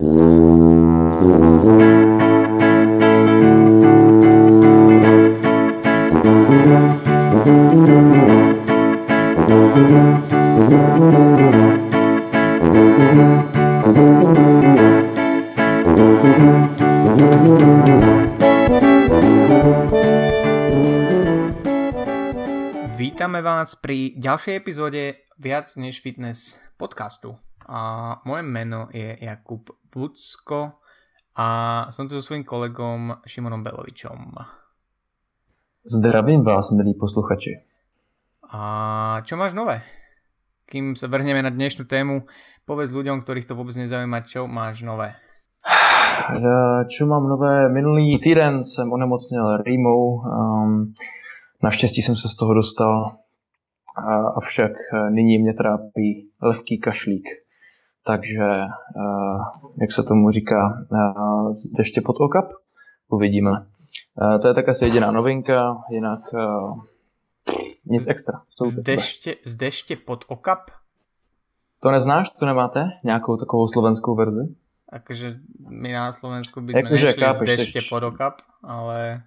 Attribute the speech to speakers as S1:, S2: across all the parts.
S1: Vítame vás pri ďalšej epizóde Viac než fitness podcastu. A moje meno je Jakub Bucko a som tu so svojím kolegom Šimonom Belovičom.
S2: Zdravím vás, milí posluchači.
S1: A čo máš nové? Kým sa vrhneme na dnešnú tému, povedz ľuďom, ktorých to vôbec nezaujíma, čo máš nové.
S2: Čo mám nové? Minulý týden jsem onemocněl rýmou. Um, Naštěstí jsem se z toho dostal, avšak e, nyní mě trápí lehký kašlík. Takže, e, jak se tomu říká, e, z deště pod okap, uvidíme. To je tak asi jediná novinka, jinak nic extra.
S1: Z deště, z deště pod okap?
S2: To neznáš? To nemáte? Nějakou takovou slovenskou verzi?
S1: Takže my na Slovensku by sme jako, nešli z deště pod okap, ale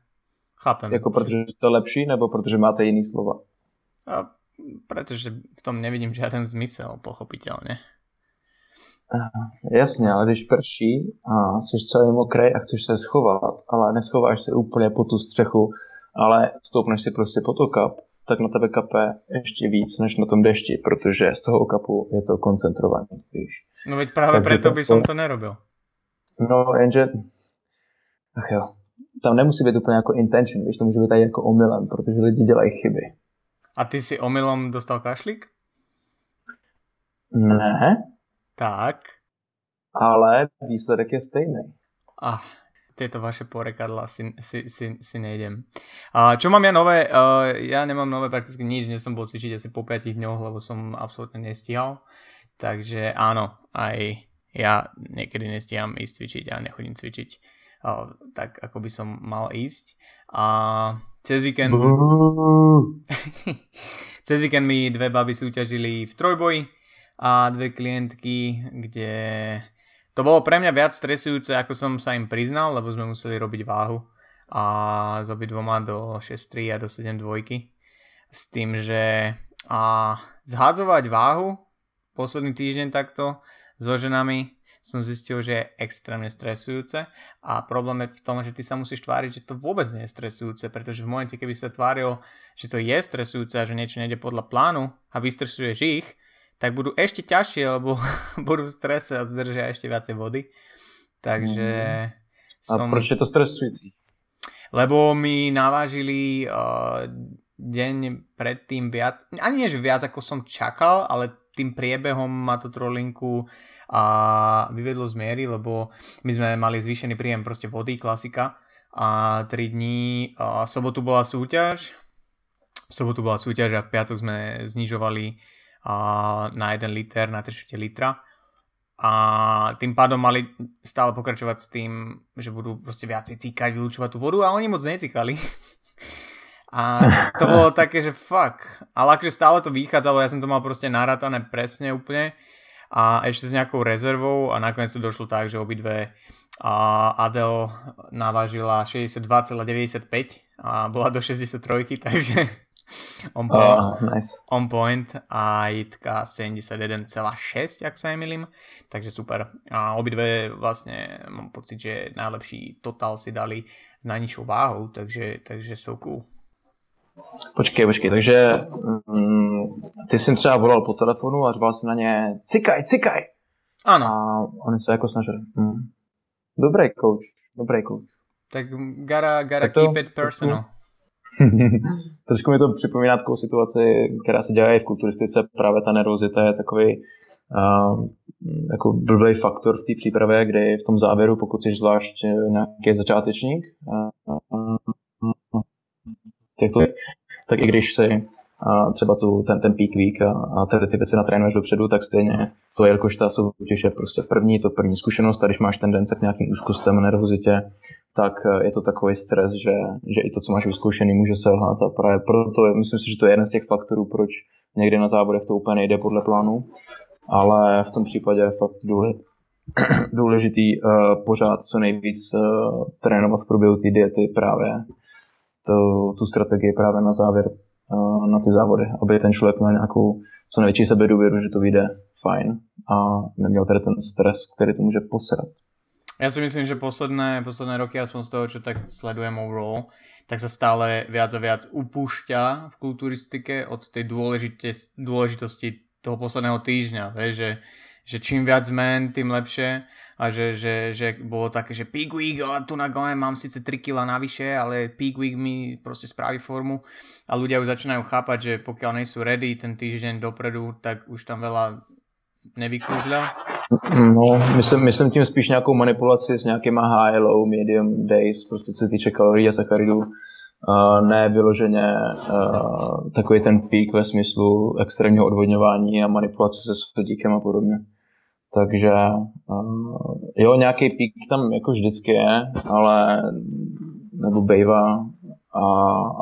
S1: Chápem.
S2: Jako protože jste lepší, nebo protože máte jiný slova?
S1: A pretože v tom nevidím žiaden zmysel, pochopiteľne.
S2: Jasně, ale když prší a jsi celý mokrý a chceš se schovat, ale neschováš se úplně po tu střechu, ale stoupneš si prostě pod okap, tak na tebe kape ještě víc než na tom dešti, protože z toho okapu je to koncentrované, víš.
S1: No veď práve Takže preto by som to nerobil.
S2: No, jenže... Ach jo, tam nemusí být úplně jako intention, víš, to může být i jako omylem, protože lidi dělají chyby.
S1: A ty si omylom dostal kašlík?
S2: Ne.
S1: Tak.
S2: Ale výsledek je stejný.
S1: Ah, tieto vaše porekadla si, si, si, si nejdem. A čo mám ja nové? Uh, ja nemám nové prakticky nič, dnes som bol cvičiť asi po 5 dňoch, lebo som absolútne nestíhal. Takže áno, aj ja niekedy nestíham ísť cvičiť a nechodím cvičiť tak ako by som mal ísť. A cez víkend... cez víkend mi dve baby súťažili v trojboji a dve klientky, kde to bolo pre mňa viac stresujúce, ako som sa im priznal, lebo sme museli robiť váhu a s obidvoma do 6.3 a do 7.2 s tým, že a zhádzovať váhu posledný týždeň takto so ženami som zistil, že je extrémne stresujúce a problém je v tom, že ty sa musíš tváriť, že to vôbec nie je stresujúce, pretože v momente, keby sa tváril, že to je stresujúce a že niečo nejde podľa plánu a vystresuješ ich, tak budú ešte ťažšie, lebo budú v strese a zdržia ešte viacej vody. Takže mm.
S2: som... A proč je to stresujúci?
S1: Lebo mi navážili uh, deň predtým viac, ani nie, že viac ako som čakal, ale tým priebehom ma to trolinku a vyvedlo z miery, lebo my sme mali zvýšený príjem proste vody, klasika a 3 dní, a sobotu bola súťaž, v sobotu bola súťaž a v piatok sme znižovali na 1 liter, na 3 litra a tým pádom mali stále pokračovať s tým, že budú proste viacej cíkať, vylúčovať tú vodu a oni moc necíkali. A to bolo také, že fuck. Ale akože stále to vychádzalo, ja som to mal proste narátané presne úplne a ešte s nejakou rezervou a nakoniec to došlo tak, že obidve a Adel navážila 62,95 a bola do 63, takže on point, oh, nice. on point a Jitka 71,6, ak sa nemýlim, takže super. A obidve vlastne mám pocit, že najlepší total si dali s najnižšou váhou, takže, takže so cool.
S2: Počkej, počkej, takže mm, ty jsi třeba volal po telefonu a řval si na ně cikaj, cikaj.
S1: Ano.
S2: A oni se jako snažili. Mm. Dobrý coach, dobrý coach.
S1: Tak gotta, gotta tak to, keep it personal.
S2: Trošku mi to připomíná takovou situaci, která se dělá i v kulturistice. Právě ta nervozita je takový uh, jako blbý faktor v té přípravě, kdy v tom závěru, pokud jsi zvlášť nějaký začátečník, uh, uh, těchto, tak i když si třeba tu, ten, ten peak week a, a ty, ty věci natrénuješ dopředu, tak stejně to, jelikož ta soutěž je prostě první, to první zkušenost a když máš tendence k nějakým úzkostem, nervozitě, tak je to takový stres, že, že i to, co máš vyzkoušený, může selhat. A právě proto myslím si, že to je jeden z těch faktorů, proč někdy na závodech to úplně nejde podle plánu, ale v tom případě je fakt důležitý uh, pořád co nejvíc uh, trénovat v průběhu té diety právě. To, tu strategii právě na závěr na ty závody, aby ten člověk měl nějakou co největší sebedůvěru, že to vyjde fajn a neměl tady ten stres, který to může posrat.
S1: Ja si myslím, že posledné, posledné roky, aspoň z toho, čo tak sledujem overall, tak sa stále viac a viac upúšťa v kulturistike od tej dôležitosti toho posledného týždňa, vieš, že, že čím viac zmen, tým lepšie a že, že, že bolo také, že week, a tu na gome mám síce 3 kg navyše, ale week mi proste spraví formu a ľudia už začínajú chápať, že pokiaľ nie sú ready ten týždeň dopredu, tak už tam veľa nevykúzľa.
S2: No, myslím, myslím tím spíš nějakou manipulaci s nějakýma high, low, medium days, prostě co se týče kalorií a sacharidů. Uh, ne vyloženě uh, takový ten pík ve smyslu extrémního odvodňování a manipulace se sodíkem a podobně. Takže uh, jo, nějaký pík tam jako vždycky je, ale nebo bejva, a,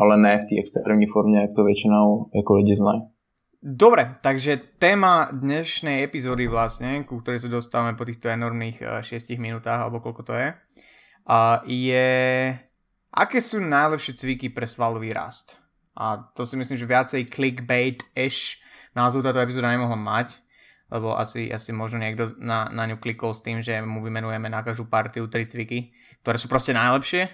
S2: ale ne v té extrémní formě, jak to většinou jako lidi znají.
S1: Dobre, takže téma dnešnej epizódy vlastne, ku ktorej sa dostávame po týchto enormných 6 minútach, alebo koľko to je, a je, aké sú najlepšie cviky pre svalový rast. A to si myslím, že viacej clickbait-ish názov táto epizóda nemohla mať, lebo asi, asi možno niekto na, na ňu klikol s tým, že mu vymenujeme na každú partiu tri cviky, ktoré sú proste najlepšie,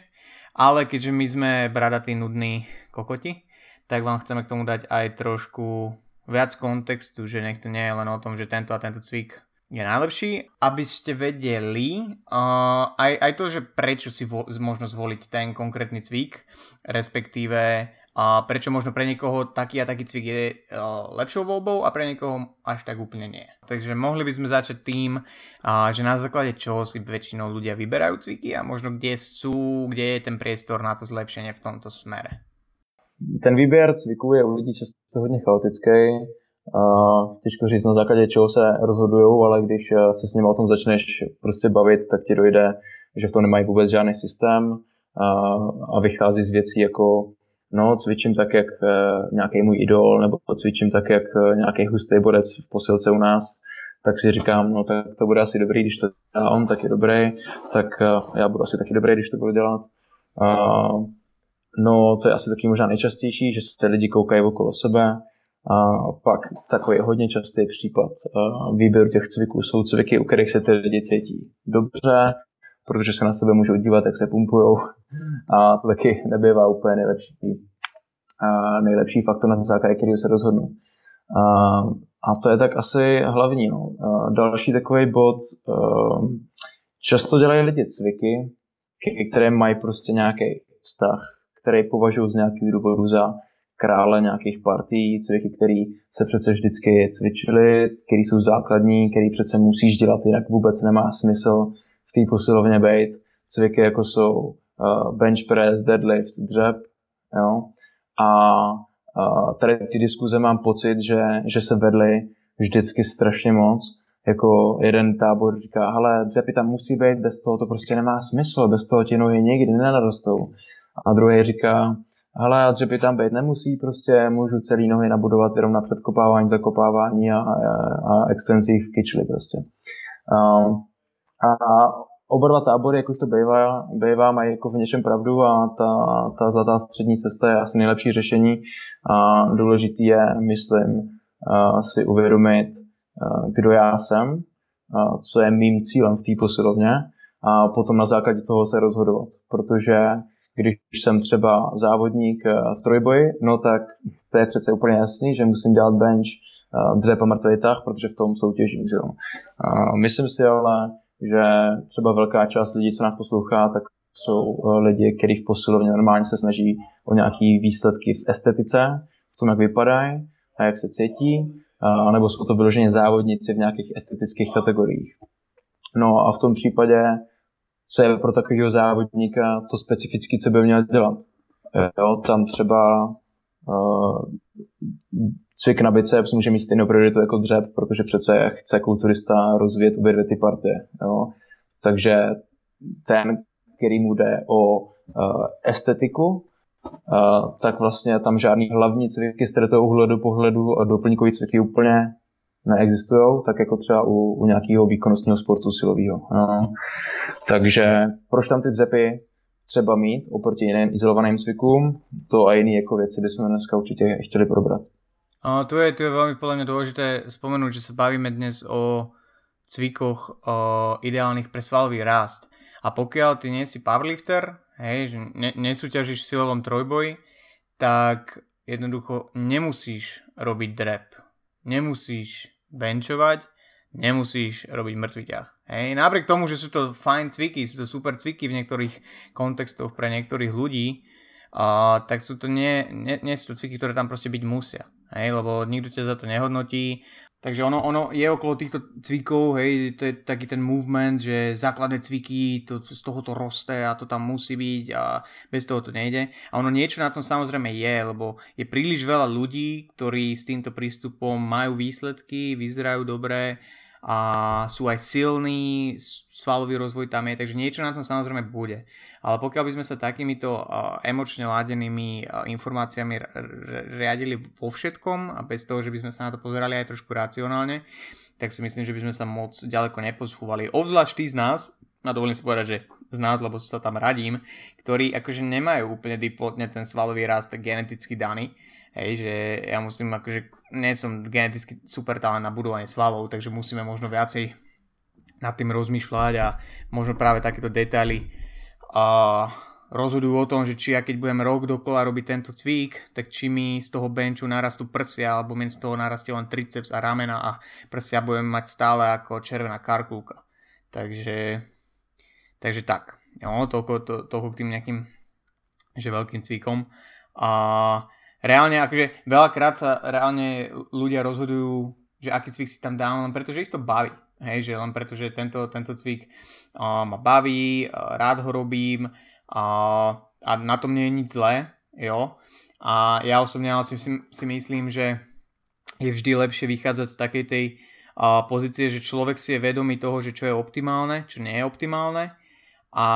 S1: ale keďže my sme bradatí nudní kokoti, tak vám chceme k tomu dať aj trošku viac kontextu, že nech to nie je len o tom, že tento a tento cvik je najlepší, aby ste vedeli uh, aj, aj to, že prečo si vo, možno zvoliť ten konkrétny cvik, respektíve uh, prečo možno pre niekoho taký a taký cvik je uh, lepšou voľbou a pre niekoho až tak úplne nie. Takže mohli by sme začať tým, uh, že na základe čoho si väčšinou ľudia vyberajú cviky a možno kde sú, kde je ten priestor na to zlepšenie v tomto smere.
S2: Ten výběr cviků je u lidí často hodně chaotický. Těžko říct na základě čeho se rozhodují, ale když eh, se s nimi o tom začneš prostě bavit, tak ti dojde, že v tom nemají vůbec žádný systém a vychází z věcí jako no, cvičím tak, jak eh, nějaký můj idol, nebo cvičím tak, jak eh, nějaký hustý bodec v posilce u nás, tak si říkám, no tak to bude asi dobrý, když to dělá on, tak je dobrý, tak já budu asi taky dobrý, když to budu dělat. No, to je asi taky možná nejčastější, že se lidi koukají okolo sebe. A pak takový hodně častý případ výběru těch cviků jsou cviky, u kterých se ty lidi cítí dobře, protože se na sebe můžou dívat, jak se pumpujou. A to taky nebývá úplně nejlepší, a nejlepší faktor, na základě který se rozhodnou. A, a to je tak asi hlavní. No. Další takový bod, často dělají lidi cviky, které mají prostě nějaký vztah který považuji z nějakých důvodů za krále nějakých partí, cviky, které se přece vždycky cvičily, které jsou základní, které přece musíš dělat, jinak vůbec nemá smysl v té posilovně být. Cviky jako jsou uh, bench press, deadlift, dřep, jo. A uh, tady ty diskuze mám pocit, že, že se vedly vždycky strašně moc. Jako jeden tábor říká, hele, dřepy tam musí být, bez toho to prostě nemá smysl, bez toho ti nohy nikdy nenarostou. A druhý říká, hele, dřepy tam být nemusí, prostě můžu celý nohy nabudovat jenom na předkopávání, zakopávání a, a, a extenzích v kyčli prostě. A, a oba dva tábory, jak už to bývá, bývá mají jako v něčem pravdu a ta, ta zlatá střední cesta je asi nejlepší řešení. A důležitý je, myslím, si uvědomit, kdo já jsem, co je mým cílem v té posilovně a potom na základě toho se rozhodovat, protože když jsem třeba závodník eh, v trojboji, no tak to je přece úplně jasný, že musím dělat bench, eh, dřep a mrtvý tah, protože v tom soutěžím. Že jo. Myslím si ale, že třeba velká část lidí, co nás poslouchá, tak jsou eh, lidi, kteří v posilovně normálně se snaží o nějaké výsledky v estetice, v tom, jak vypadají a jak se cítí, nebo jsou to vyloženě závodníci v nějakých estetických kategoriích. No a v tom případě co je pro takového závodníka to specifické, co by měl dělat. Jo, tam třeba uh, cvik na biceps může mít stejnou prioritu jako dřep, protože přece chce kulturista rozvíjet obě dvě ty partie. Jo. Takže ten, který mu jde o uh, estetiku, uh, tak vlastně tam žádný hlavní cviky z tohoto úhledu pohledu a doplňkový cviky úplně neexistují, tak jako třeba u, u nějakého výkonnostního sportu silového. No. Takže proč tam ty dřepy třeba mít oproti jiným izolovaným cvikům, to a jiné jako věci bychom dneska určitě chtěli probrat.
S1: O, tu, je, tu je veľmi podľa mňa dôležité spomenúť, že sa bavíme dnes o cvikoch o, ideálnych pre svalový rást. A pokiaľ ty nie si powerlifter, hej, že ne, nesúťažíš v silovom trojboji, tak jednoducho nemusíš robiť drep. Nemusíš benchovať, nemusíš robiť mŕtvy ťah. Hej, napriek tomu, že sú to fajn cviky, sú to super cviky v niektorých kontextoch pre niektorých ľudí, uh, tak sú to nie, nie, nie sú to cviky, ktoré tam proste byť musia. Hej, lebo nikto ťa za to nehodnotí. Takže ono, ono je okolo týchto cvikov, hej, to je taký ten movement, že základné cviky, to, z toho to roste a to tam musí byť a bez toho to nejde. A ono niečo na tom samozrejme je, lebo je príliš veľa ľudí, ktorí s týmto prístupom majú výsledky, vyzerajú dobre, a sú aj silní, svalový rozvoj tam je, takže niečo na tom samozrejme bude. Ale pokiaľ by sme sa takýmito emočne ládenými informáciami riadili vo všetkom a bez toho, že by sme sa na to pozerali aj trošku racionálne, tak si myslím, že by sme sa moc ďaleko neposúvali. Obzvlášť tí z nás, a dovolím si povedať, že z nás, lebo sa tam radím, ktorí akože nemajú úplne defaultne ten svalový rast geneticky daný, Hej, že ja musím, akože nie som geneticky super talent na budovanie svalov, takže musíme možno viacej nad tým rozmýšľať a možno práve takéto detaily uh, rozhodujú o tom, že či ja keď budem rok dokola robiť tento cvík, tak či mi z toho benchu narastú prsia, alebo mi z toho narastie len triceps a ramena a prsia budem mať stále ako červená karkulka. Takže, takže tak. Jo, toľko, to, toľko k tým nejakým že veľkým cvikom. A reálne akože veľakrát sa reálne ľudia rozhodujú, že aký cvik si tam dám, len pretože ich to baví. Hej, že len preto, že tento, tento cvik uh, ma baví, uh, rád ho robím uh, a na tom nie je nič zlé, jo. A ja osobne si, si myslím, že je vždy lepšie vychádzať z takej tej uh, pozície, že človek si je vedomý toho, že čo je optimálne, čo nie je optimálne a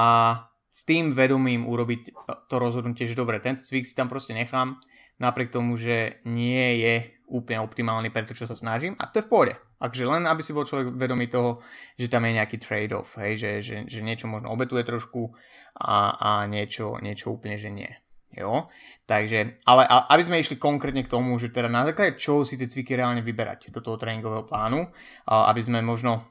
S1: s tým vedomím urobiť to rozhodnutie, že dobre, tento cvik si tam proste nechám, napriek tomu, že nie je úplne optimálny pre to, čo sa snažím a to je v pohode. Takže len aby si bol človek vedomý toho, že tam je nejaký trade-off, hej, že, že, že niečo možno obetuje trošku a, a niečo, niečo úplne, že nie. Jo? Takže, ale a, aby sme išli konkrétne k tomu, že teda na základe čo si tie cviky reálne vyberať do toho tréningového plánu, a aby sme možno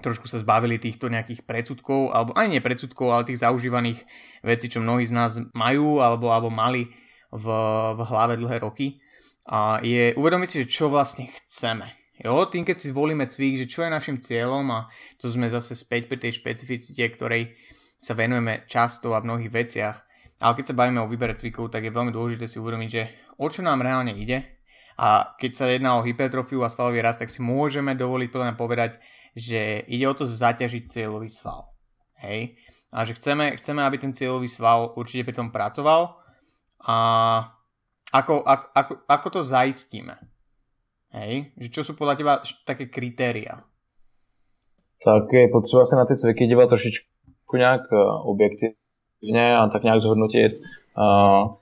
S1: trošku sa zbavili týchto nejakých predsudkov, alebo ani nie predsudkov, ale tých zaužívaných vecí, čo mnohí z nás majú alebo, alebo mali v, v hlave dlhé roky a je uvedomiť si, že čo vlastne chceme. Jo, tým keď si zvolíme cvik, že čo je našim cieľom a to sme zase späť pri tej špecificite, ktorej sa venujeme často a v mnohých veciach. Ale keď sa bavíme o výbere cvikov, tak je veľmi dôležité si uvedomiť, že o čo nám reálne ide. A keď sa jedná o hypertrofiu a svalový rast, tak si môžeme dovoliť podľa povedať, že ide o to zaťažiť cieľový sval. Hej? A že chceme, chceme, aby ten cieľový sval určite pri tom pracoval, a ako, ako, ako, ako to zaistíme? Hej? Že čo sú podľa teba také kritéria?
S2: Tak je potřeba se na ty cviky dívat trošičku nějak eh, objektivně a tak nějak zhodnotit, uh,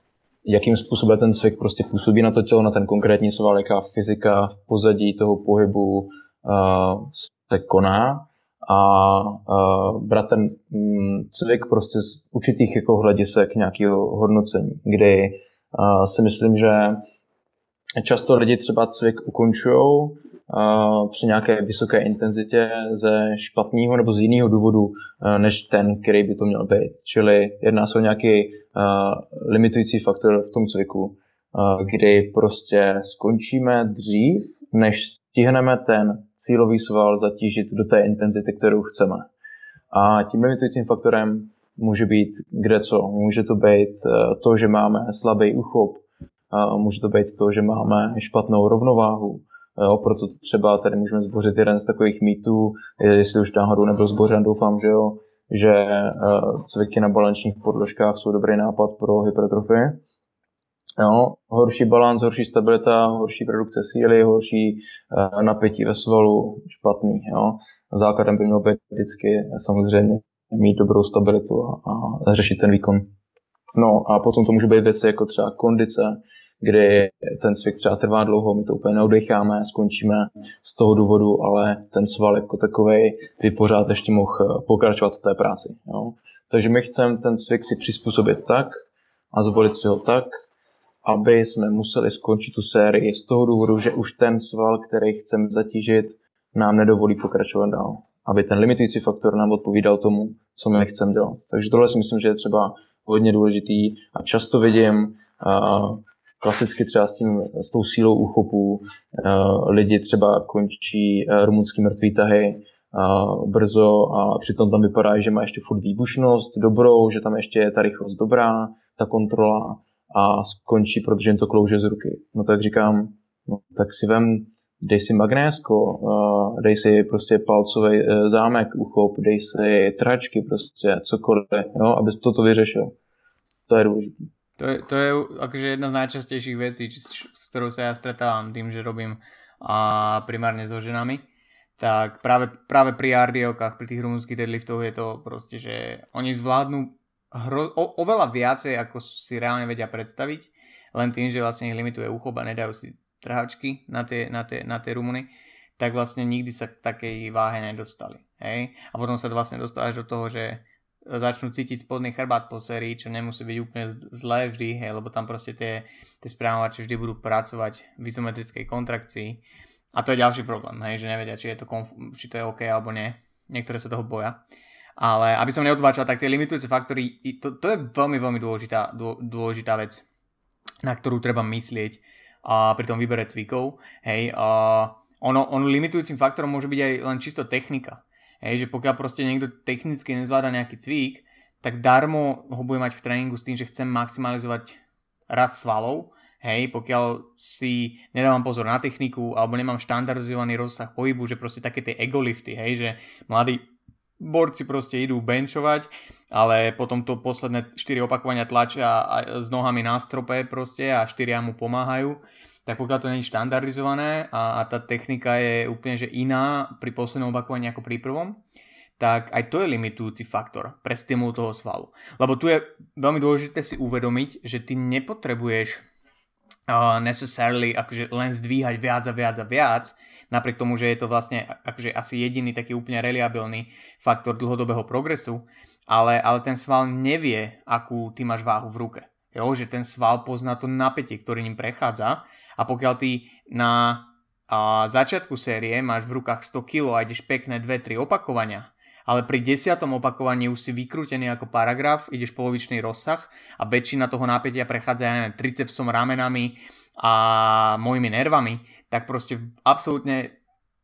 S2: jakým způsobem ten cvik prostě působí na to tělo, na ten konkrétní sval, jaká fyzika v pozadí toho pohybu uh, se koná a uh, brát ten cvik prostě z určitých jako hledisek nějakého hodnocení, kdy uh, si myslím, že často lidi třeba cvik ukončují při nějaké vysoké intenzitě ze špatného nebo z jiného důvodu, než ten, který by to měl být. Čili jedná se o nějaký uh, limitující faktor v tom cviku, uh, kdy prostě skončíme dřív, než stihneme ten cílový sval zatížit do té intenzity, kterou chceme. A tím limitujícím faktorem může být kde co. Může to být eh, to, že máme slabý uchop, může to být to, že máme špatnou rovnováhu. Jo, proto třeba tady můžeme zbořit jeden z takových mýtů, jestli už náhodou nebyl zbořen, doufám, že jo, že eh, cviky na balančních podložkách jsou dobrý nápad pro hypertrofii. Jo, horší balans, horší stabilita, horší produkce síly, horší uh, napětí ve svalu, špatný. Jo. Základem by mělo být vždycky samozřejmě mít dobrou stabilitu a, a řešit ten výkon. No a potom to může být věci jako třeba kondice, kdy ten cvik třeba trvá dlouho, my to úplně neodecháme, skončíme z toho důvodu, ale ten sval jako takový by pořád ještě mohl eh, pokračovat v té práci. Jo? Takže my chceme ten cvik si přizpůsobit tak a zvolit si ho tak, aby jsme museli skončit tu sérii z toho důvodu, že už ten sval, který chceme zatížit, nám nedovolí pokračovat dál. Aby ten limitující faktor nám odpovídal tomu, co my chceme dělat. Takže tohle si myslím, že je třeba hodně důležitý a často vidím uh, klasicky třeba s, tím, s tou sílou úchopu uh, lidi třeba končí uh, rumunský mrtvý tahy uh, brzo a přitom tam vypadá, že má ještě furt výbušnost dobrou, že tam ještě je ta rychlost dobrá, ta kontrola a skončí, protože jim to klouže z ruky. No tak říkám, no, tak si vem, dej si magnésko, dej si prostě palcový uh, zámek, uchop, dej si tračky, prostě cokoliv, jo, aby toto vyřešil. To je důležité.
S1: To je, to je akože jedna z najčastejších vecí, s ktorou sa ja stretávam tým, že robím a primárne so ženami. Tak práve, práve pri ardiokách, pri tých rumunských deadliftoch je to proste, že oni zvládnu hro, o, oveľa viacej, ako si reálne vedia predstaviť, len tým, že vlastne ich limituje uchop a nedajú si trhačky na tie, na tie, na tie rumuny, tak vlastne nikdy sa k takej váhe nedostali. Hej? A potom sa vlastne dostávaš do toho, že začnú cítiť spodný chrbát po sérii, čo nemusí byť úplne zlé vždy, hej, lebo tam proste tie, tie správovače vždy budú pracovať v izometrickej kontrakcii. A to je ďalší problém, hej, že nevedia, či je to, konf- či to je OK alebo nie. Niektoré sa toho boja. Ale aby som neodbáčal, tak tie limitujúce faktory, to, to je veľmi, veľmi dôležitá, dôležitá vec, na ktorú treba myslieť a pri tom výbere cvikov. Hej, a ono, ono limitujúcim faktorom môže byť aj len čisto technika. Hej, že pokiaľ proste niekto technicky nezvláda nejaký cvik, tak darmo ho bude mať v tréningu s tým, že chcem maximalizovať rast svalov, hej, pokiaľ si nedávam pozor na techniku alebo nemám štandardizovaný rozsah pohybu, že proste také tie egolifty, hej, že mladí borci proste idú benchovať, ale potom to posledné 4 opakovania tlačia s nohami na strope proste a 4 mu pomáhajú, tak pokiaľ to je štandardizované a, a tá technika je úplne že iná pri poslednom opakovaní ako pri prvom, tak aj to je limitujúci faktor pre stimul toho svalu. Lebo tu je veľmi dôležité si uvedomiť, že ty nepotrebuješ uh, necessarily akože len zdvíhať viac a viac a viac, napriek tomu, že je to vlastne akože asi jediný taký úplne reliabilný faktor dlhodobého progresu, ale, ale ten sval nevie, akú ty máš váhu v ruke. Jo, že ten sval pozná to napätie, ktorý ním prechádza a pokiaľ ty na a, začiatku série máš v rukách 100 kg a ideš pekné 2-3 opakovania, ale pri desiatom opakovaní už si vykrútený ako paragraf, ideš polovičný rozsah a väčšina toho napätia prechádza, ja tricepsom, ramenami a mojimi nervami, tak proste absolútne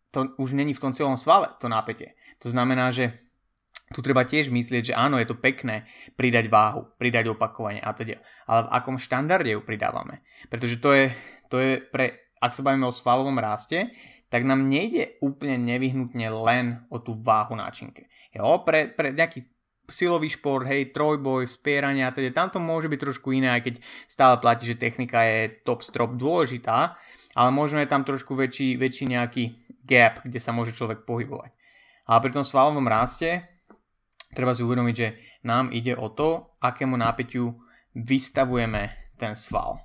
S1: to už není v tom celom svale, to napätie. To znamená, že tu treba tiež myslieť, že áno, je to pekné pridať váhu, pridať opakovanie a teda. Ale v akom štandarde ju pridávame? Pretože to je, to je pre, ak sa bavíme o svalovom raste, tak nám nejde úplne nevyhnutne len o tú váhu náčinke. Jo, pre, pre nejaký silový šport, hej, trojboj, vspieranie a teda tam môže byť trošku iné, aj keď stále platí, že technika je top strop dôležitá, ale možno je tam trošku väčší, väčší nejaký gap, kde sa môže človek pohybovať. Ale pri tom svalovom raste treba si uvedomiť, že nám ide o to, akému nápeťu vystavujeme ten sval.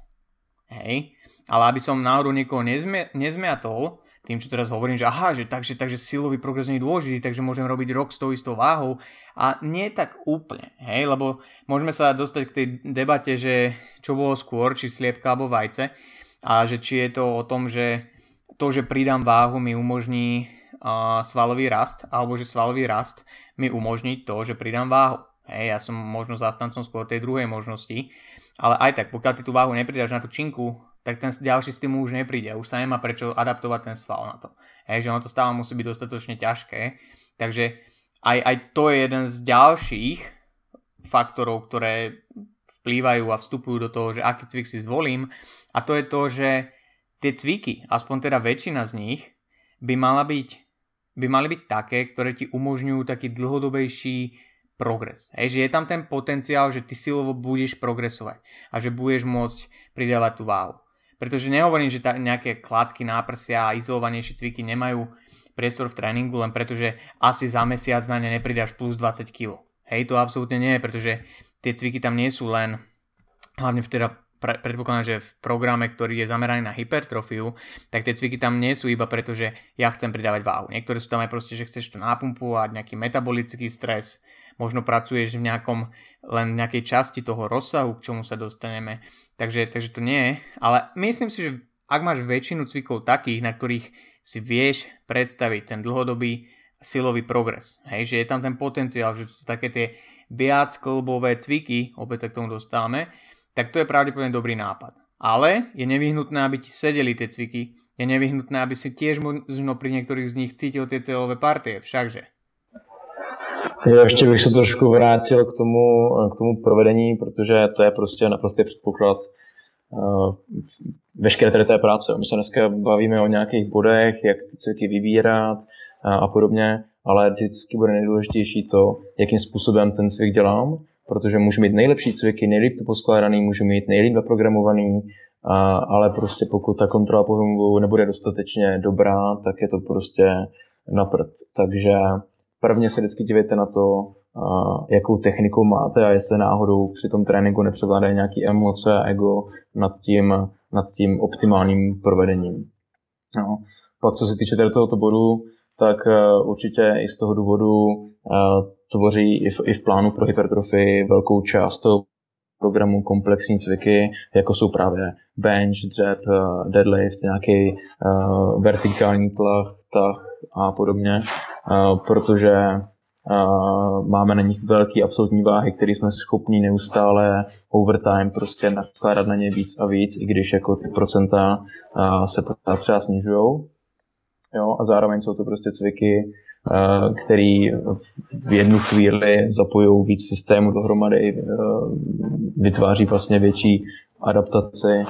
S1: Hej? Ale aby som náhodou niekoho nezmi- nezmiatol, tým, čo teraz hovorím, že aha, že takže, takže silový progres nie je dôležitý, takže môžem robiť rok s tou istou váhou a nie tak úplne, hej, lebo môžeme sa dostať k tej debate, že čo bolo skôr, či sliepka alebo vajce, a že či je to o tom, že to, že pridám váhu mi umožní uh, svalový rast, alebo že svalový rast mi umožní to, že pridám váhu. Hej, ja som možno zastancom skôr tej druhej možnosti, ale aj tak, pokiaľ ty tú váhu nepridáš na tú činku, tak ten ďalší stimul už nepríde, už sa nemá prečo adaptovať ten sval na to. Hej, že ono to stále musí byť dostatočne ťažké, takže aj, aj to je jeden z ďalších faktorov, ktoré vplývajú a vstupujú do toho, že aký cvik si zvolím. A to je to, že tie cviky, aspoň teda väčšina z nich, by, mala byť, by mali byť také, ktoré ti umožňujú taký dlhodobejší progres. Hej, že je tam ten potenciál, že ty silovo budeš progresovať a že budeš môcť pridávať tú váhu. Pretože nehovorím, že tá, nejaké kladky, náprsia a izolovanejšie cviky nemajú priestor v tréningu, len pretože asi za mesiac na ne nepridáš plus 20 kg. Hej, to absolútne nie, pretože tie cviky tam nie sú len hlavne v teda pre, predpokladám, že v programe, ktorý je zameraný na hypertrofiu, tak tie cviky tam nie sú iba preto, že ja chcem pridávať váhu. Niektoré sú tam aj proste, že chceš to napumpovať, nejaký metabolický stres, možno pracuješ v nejakom len nejakej časti toho rozsahu, k čomu sa dostaneme. Takže, takže to nie je. Ale myslím si, že ak máš väčšinu cvikov takých, na ktorých si vieš predstaviť ten dlhodobý silový progres, hej, že je tam ten potenciál, že sú také tie viac klbové cviky, opäť sa k tomu dostávame, tak to je pravdepodobne dobrý nápad. Ale je nevyhnutné, aby ti sedeli tie cviky, je nevyhnutné, aby si tiež možno pri niektorých z nich cítil tie celové partie, všakže.
S2: Jo, ještě bych se trošku vrátil k tomu, k tomu provedení, protože to je prostě naprostý předpoklad uh, veškeré tady té práce. My se dneska bavíme o nějakých bodech, jak ty cviky vybírat a, podobně, ale vždycky bude nejdůležitější to, jakým způsobem ten cvik dělám, protože můžu mít nejlepší cviky, nejlíp to poskládaný, můžu mít nejlíp naprogramovaný, ale prostě pokud ta kontrola pohybu nebude dostatečně dobrá, tak je to prostě na prd. Takže prvně se vždycky dívejte na to, jakou techniku máte a jestli náhodou při tom tréninku nepřevládají nějaký emoce a ego nad tím, nad tím optimálním provedením. No. Pak co se týče tohoto bodu, tak uh, určitě i z toho důvodu uh, tvoří i v, i v plánu pro hypertrofii velkou část toho programu komplexní cviky, jako jsou právě bench, dřep, uh, deadlift, nějaký vertikální tlak, tah a podobně, protože máme na nich velký absolutní váhy, které jsme schopni neustále overtime prostě nakládat na ně víc a víc, i když jako ty procenta se třeba snižují. Jo, a zároveň jsou to prostě cviky, který v jednu chvíli zapojují víc systému dohromady, vytváří vlastně větší adaptaci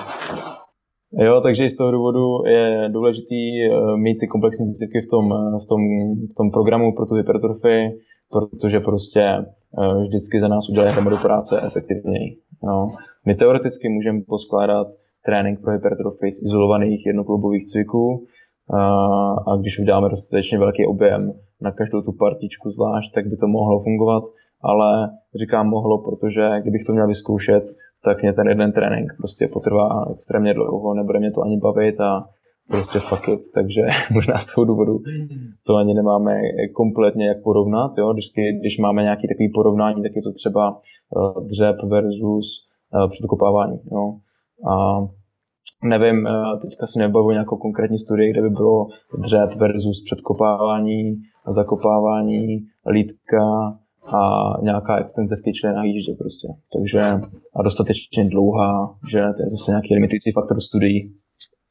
S2: Jo, takže z toho důvodu je důležitý eh, mít ty komplexní cviky v tom, eh, v tom, v tom programu pro tu hypertrofii, protože prostě eh, vždycky za nás udělají hromadu práce efektivněji. Jo. My teoreticky můžeme poskládat trénink pro hypertrofii z izolovaných jednoklubových cviků a když uděláme dostatečně velký objem na každou tu partičku zvlášť, tak by to mohlo fungovat, ale říkám mohlo, protože kdybych to měl vyzkoušet, tak mě ten jeden trénink. Prostě potrvá extrémně dlouho, nebude mě to ani bavit a prostě fuck it, takže možná z toho důvodu to ani nemáme kompletně jak porovnat, jo, když, když máme nějaký takový porovnání, tak je to třeba uh, dřep versus uh, předkopávání, jo. A nevím, uh, teďka si nebavu nějakou konkrétní studii, kde by bylo dřep versus předkopávání, zakopávání, lítka, a nějaká extenze v kyčle na jíždě prostě. Takže a dostatečně dlouhá, že to je zase nějaký limitující faktor studií.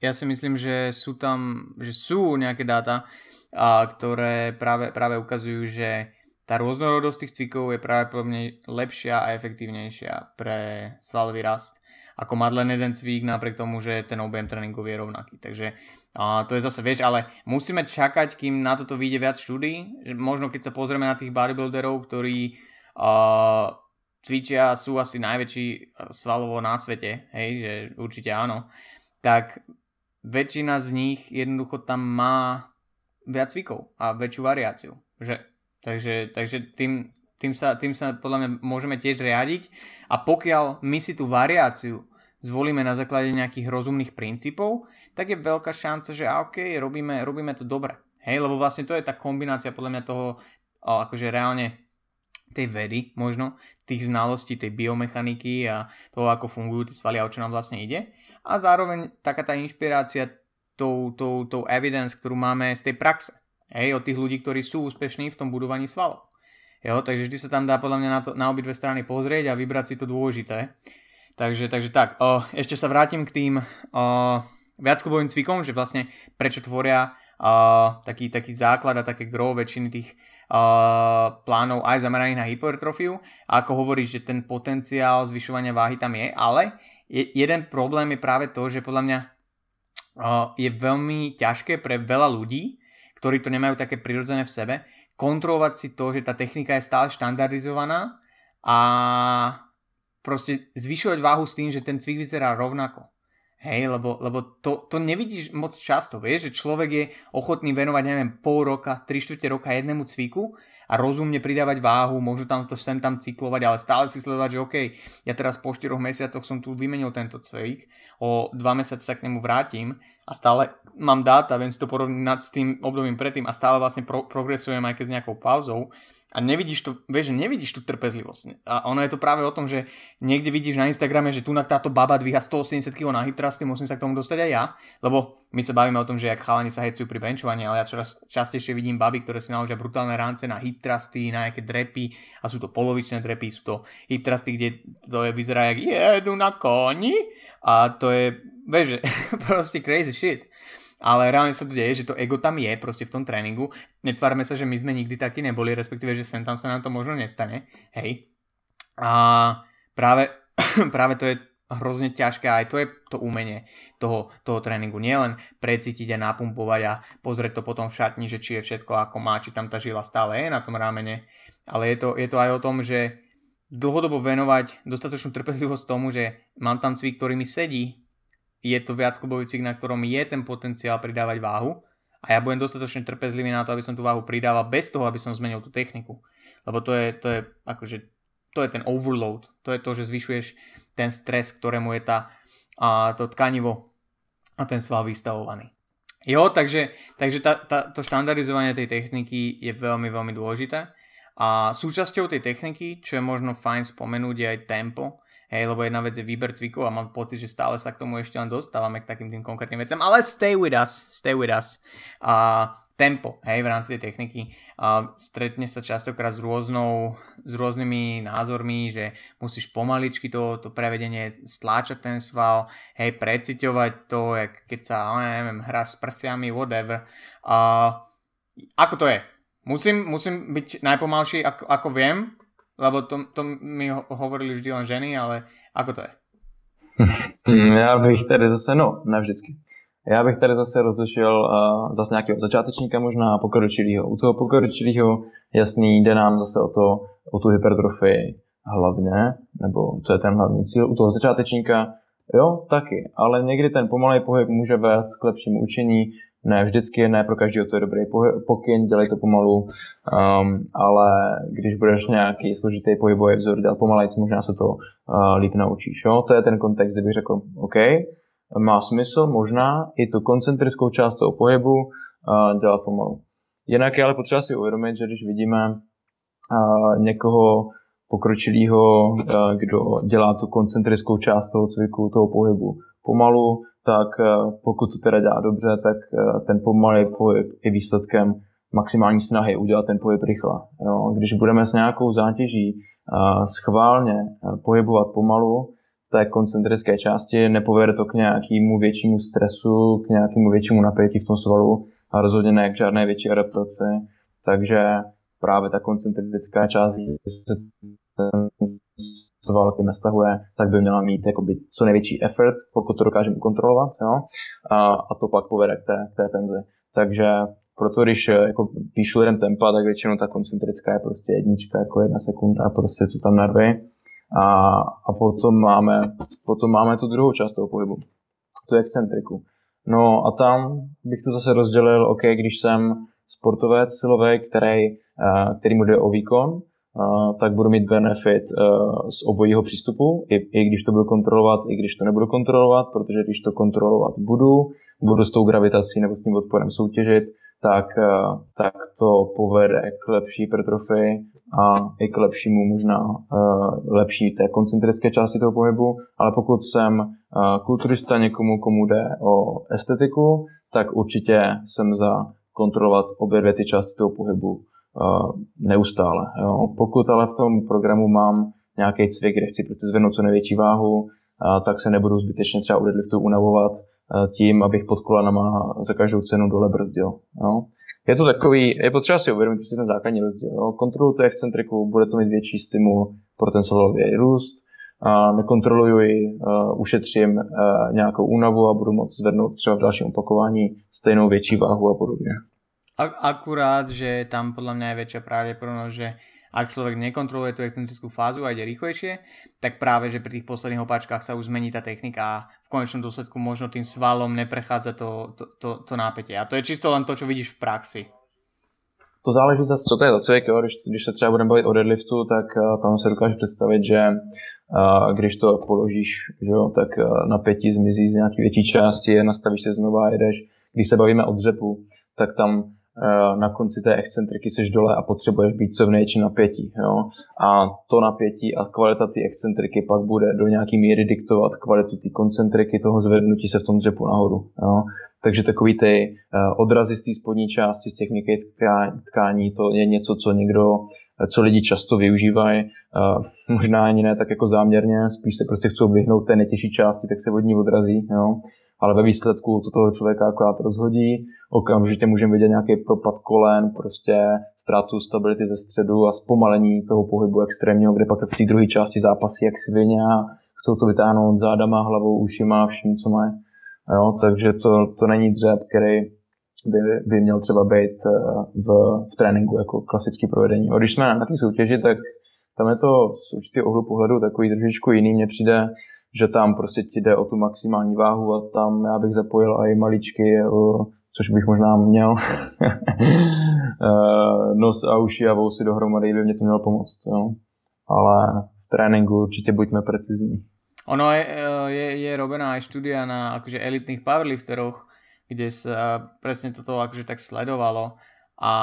S1: Ja si myslím, že sú tam, že sú nejaké dáta, a, ktoré práve, práve ukazujú, že tá rôznorodosť tých cvikov je mne lepšia a efektívnejšia pre svalový rast ako mať len jeden cvík napriek tomu, že ten objem tréningov je rovnaký. Takže a to je zase, vieš, ale musíme čakať, kým na toto vyjde viac štúdí. Možno keď sa pozrieme na tých bodybuilderov, ktorí uh, cvičia, sú asi najväčší svalovo na svete, hej, že určite áno, tak väčšina z nich jednoducho tam má viac cvikov a väčšiu variáciu. Že, takže, takže tým, tým, sa, tým sa podľa mňa môžeme tiež riadiť a pokiaľ my si tú variáciu zvolíme na základe nejakých rozumných princípov, tak je veľká šanca, že OK, robíme, robíme to dobre. Hej, lebo vlastne to je tá kombinácia podľa mňa toho, akože reálne tej vedy možno, tých znalostí, tej biomechaniky a toho, ako fungujú tie svaly a o čo nám vlastne ide. A zároveň taká tá inšpirácia tou, tou, tou evidence, ktorú máme z tej praxe. Hej, od tých ľudí, ktorí sú úspešní v tom budovaní svalov. Jo, takže vždy sa tam dá podľa mňa na, to, na obidve strany pozrieť a vybrať si to dôležité. Takže, takže tak, o, ešte sa vrátim k tým o, viacklubovým cvikom, že vlastne prečo tvoria uh, taký, taký základ a také gro väčšiny tých uh, plánov aj zameraných na hypertrofiu. A ako hovoríš, že ten potenciál zvyšovania váhy tam je, ale je, jeden problém je práve to, že podľa mňa uh, je veľmi ťažké pre veľa ľudí, ktorí to nemajú také prirodzené v sebe, kontrolovať si to, že tá technika je stále štandardizovaná a proste zvyšovať váhu s tým, že ten cvik vyzerá rovnako. Hej, lebo, lebo to, to nevidíš moc často, vieš, že človek je ochotný venovať, neviem, pol roka, tri štvrte roka jednému cviku a rozumne pridávať váhu, možno tam to sem tam cyklovať, ale stále si sledovať, že OK, ja teraz po 4 mesiacoch som tu vymenil tento cvik, o 2 mesiace sa k nemu vrátim a stále mám dáta, viem si to porovnať s tým obdobím predtým a stále vlastne pro- progresujem aj keď s nejakou pauzou a nevidíš to, vieš, nevidíš tú trpezlivosť. A ono je to práve o tom, že niekde vidíš na Instagrame, že tu na táto baba dvíha 180 kg na hip thrusty, musím sa k tomu dostať aj ja, lebo my sa bavíme o tom, že jak chalani sa hecujú pri benchovaní, ale ja čoraz častejšie vidím baby, ktoré si naložia brutálne ránce na hip thrusty, na nejaké drepy. A sú to polovičné drepy, sú to hip thrusty, kde to je, vyzerá jak jedu na koni. A to je, vieš, proste crazy shit ale reálne sa to deje, že to ego tam je proste v tom tréningu. Netvárme sa, že my sme nikdy takí neboli, respektíve, že sem tam sa nám to možno nestane. Hej. A práve, práve to je hrozne ťažké aj to je to umenie toho, toho tréningu. Nielen precítiť a napumpovať a pozrieť to potom v šatni, že či je všetko ako má, či tam tá žila stále je na tom rámene, ale je to, je to aj o tom, že dlhodobo venovať dostatočnú trpezlivosť tomu, že mám tam cvik, ktorý mi sedí, je to viac klubový cvik, na ktorom je ten potenciál pridávať váhu a ja budem dostatočne trpezlivý na to, aby som tú váhu pridával bez toho, aby som zmenil tú techniku. Lebo to je, to je akože, to je ten overload. To je to, že zvyšuješ ten stres, ktorému je tá, a to tkanivo a ten sval vystavovaný. Jo, takže, takže tá, tá, to štandardizovanie tej techniky je veľmi, veľmi dôležité. A súčasťou tej techniky, čo je možno fajn spomenúť, je aj tempo. Hej, lebo jedna vec je výber cvikov a mám pocit, že stále sa k tomu ešte len dostávame k takým tým konkrétnym vecem, ale stay with us, stay with us. A tempo, hej, v rámci tej techniky. A stretne sa častokrát s, rôznou, s rôznymi názormi, že musíš pomaličky to, to prevedenie stláčať ten sval, hej, preciťovať to, jak keď sa, neviem, hráš s prsiami, whatever. A ako to je? Musím, musím byť najpomalší, ako, ako viem, lebo to, to mi hovorili vždy len ženy, ale ako to je?
S2: Já bych tady zase, no, ne vždycky. Já bych tady zase rozlišil uh, zase nějakého začátečníka možná a. U toho pokročilého jasný jde nám zase o, to, o tu hypertrofii hlavně, nebo to je ten hlavní cíl. U toho začátečníka jo, taky, ale někdy ten pomalý pohyb může vést k lepšímu učení, ne vždycky, ne pro každého to je dobrý pokyn, dělej to pomalu, um, ale když budeš nějaký složitý pohybový vzor dělat pomalejc, možná se to uh, líp naučíš. Jo? To je ten kontext, kde řekl, OK, má smysl možná i tu koncentrickou část toho pohybu uh, dělat pomalu. Jinak je ale potřeba si uvědomit, že když vidíme uh, někoho pokročilého, uh, kdo dělá tu koncentrickou část toho cviku, toho pohybu pomalu, tak eh, pokud to teda dělá dobře, tak eh, ten pomalý pohyb je výsledkem maximální snahy udělat ten pohyb rychle. Jo? Když budeme s nějakou zátěží uh, schválně pohybovat pomalu v té koncentrické části, nepovede to k nějakému většímu stresu, k nějakému většímu napětí v tom svalu a rozhodně ne k žádné větší adaptaci. Takže právě ta koncentrická část se to velkým nestahuje, tak by měla mít jakoby, co největší effort, pokud to dokážeme kontrolovat, jo? A, a to pak povede k té, k té tenzi. Takže proto když eh, jako píšu lidem tempa, tak většinou ta koncentrická je prostě jednička, jako jedna sekunda, prostě to tam narvy. A, a potom, máme, potom máme tu druhou část toho pohybu, tu excentriku. No a tam bych to zase rozdělil, OK, když jsem sportovec silový, který, eh, který mu jde o výkon, tak budu mít benefit e, z obojího přístupu, i, i když to budu kontrolovat, i když to nebudu kontrolovat, protože když to kontrolovat budu, budu s tou gravitací nebo s tím odporem soutěžit, tak, e, tak to povede k lepší hypertrofii a i k lepšímu možná e, lepší té koncentrické části toho pohybu, ale pokud jsem kulturista někomu, komu jde o estetiku, tak určitě jsem za kontrolovat obě dvě ty části toho pohybu neustále. Jo. Pokud ale v tom programu mám nějaký cvik, kde chci prostě zvednout co největší váhu, tak se nebudu zbytečně třeba u deadliftu unavovat tím, abych pod kolenama za každou cenu dole brzdil. Jo. Je to takový, je potřeba si uvědomit si ten základní rozdíl. Jo. Kontrolujte excentriku, bude to mít větší stimul pro ten svalový růst, a nekontroluji, ušetřím nějakou únavu a budu moct zvednout třeba v dalším opakování stejnou větší váhu a podobně.
S1: Akurát, že tam podľa mňa je väčšia pravdepodobnosť, že ak človek nekontroluje tú excentrickú fázu a ide rýchlejšie, tak práve, že pri tých posledných opáčkach sa už zmení tá technika a v konečnom dôsledku možno tým svalom neprechádza to, to, to, to nápetie. A to je čisto len to, čo vidíš v praxi.
S2: to záleží zase, co to je za cvik? Když, když se třeba budeme bavit o deadliftu, tak uh, tam se dokážu představit, že uh, když to položíš, že tak uh, napětí zmizí z nějaké větší části, nastavíš se znova a jedeš. Když se bavíme o dřepu, tak tam na konci té excentriky seš dole a potřebuješ být co v největším napětí. Jo? A to napětí a kvalita té excentriky pak bude do nějaký míry diktovat kvalitu té koncentriky toho zvednutí se v tom dřepu nahoru. Jo? Takže takový ty uh, odrazy z té spodní části, z těch měkkých tkání, to je něco, co někdo, co lidi často využívají, možná ani ne tak jako záměrně, spíš se prostě chcou vyhnout té nejtěžší části, tak se od ní odrazí. Jo? Ale ve výsledku to toho člověka akorát rozhodí, okamžitě můžeme vidět nějaký propad kolen, prostě ztrátu stability ze středu a zpomalení toho pohybu extrémního, kde pak v té druhé části zápasí jak svině a chcou to vytáhnout zádama, hlavou, ušima, vším, co mají. Jo, takže to, to není dřep, který by, by měl třeba být eh, v, v tréninku jako klasický provedení. A když jsme na té soutěži, tak tam je to z určitého ohlu pohledu takový trošičku jiný. Mně přijde, že tam prostě ti jde o tu maximální váhu a tam já bych zapojil i maličky, což bych možná měl. Eh, nos a uši a vousy dohromady by mě to mělo pomoct. Jo. Ale v tréninku určitě buďme precizní.
S1: Ono je, eh, je, je robená aj štúdia na akože elitných powerlifteroch, kde sa presne toto akože tak sledovalo a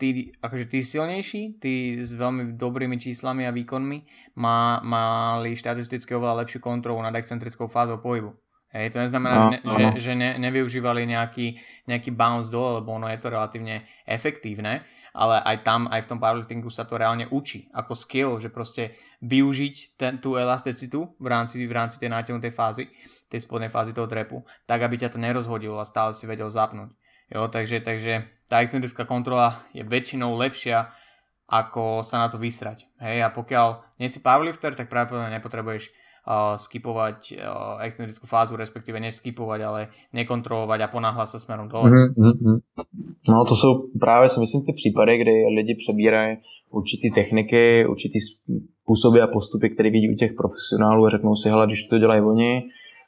S1: tí, akože tí silnejší, tí s veľmi dobrými číslami a výkonmi má, mali štatisticky oveľa lepšiu kontrolu nad excentrickou fázou pohybu. Hej, to neznamená, no, že, no. že, že ne, nevyužívali nejaký, nejaký bounce dole, lebo ono je to relatívne efektívne, ale aj tam, aj v tom powerliftingu sa to reálne učí ako skill, že proste využiť ten, tú elasticitu v rámci, v rámci tej nátiahnutej fázy, tej spodnej fázy toho drepu, tak aby ťa to nerozhodilo a stále si vedel zapnúť. Jo, takže, takže tá excentrická kontrola je väčšinou lepšia, ako sa na to vysrať. Hej, a pokiaľ nie si powerlifter, tak pravdepodobne nepotrebuješ uh, skipovať uh, excentrickú fázu, respektíve neskipovať, ale nekontrolovať a ponáhľať sa smerom dole. Mm-hmm.
S2: No to jsou právě si myslím ty případy, kdy lidi přebírají určitý techniky, určitý způsoby a postupy, které vidí u těch profesionálů a řeknou si, hele, když to dělají oni,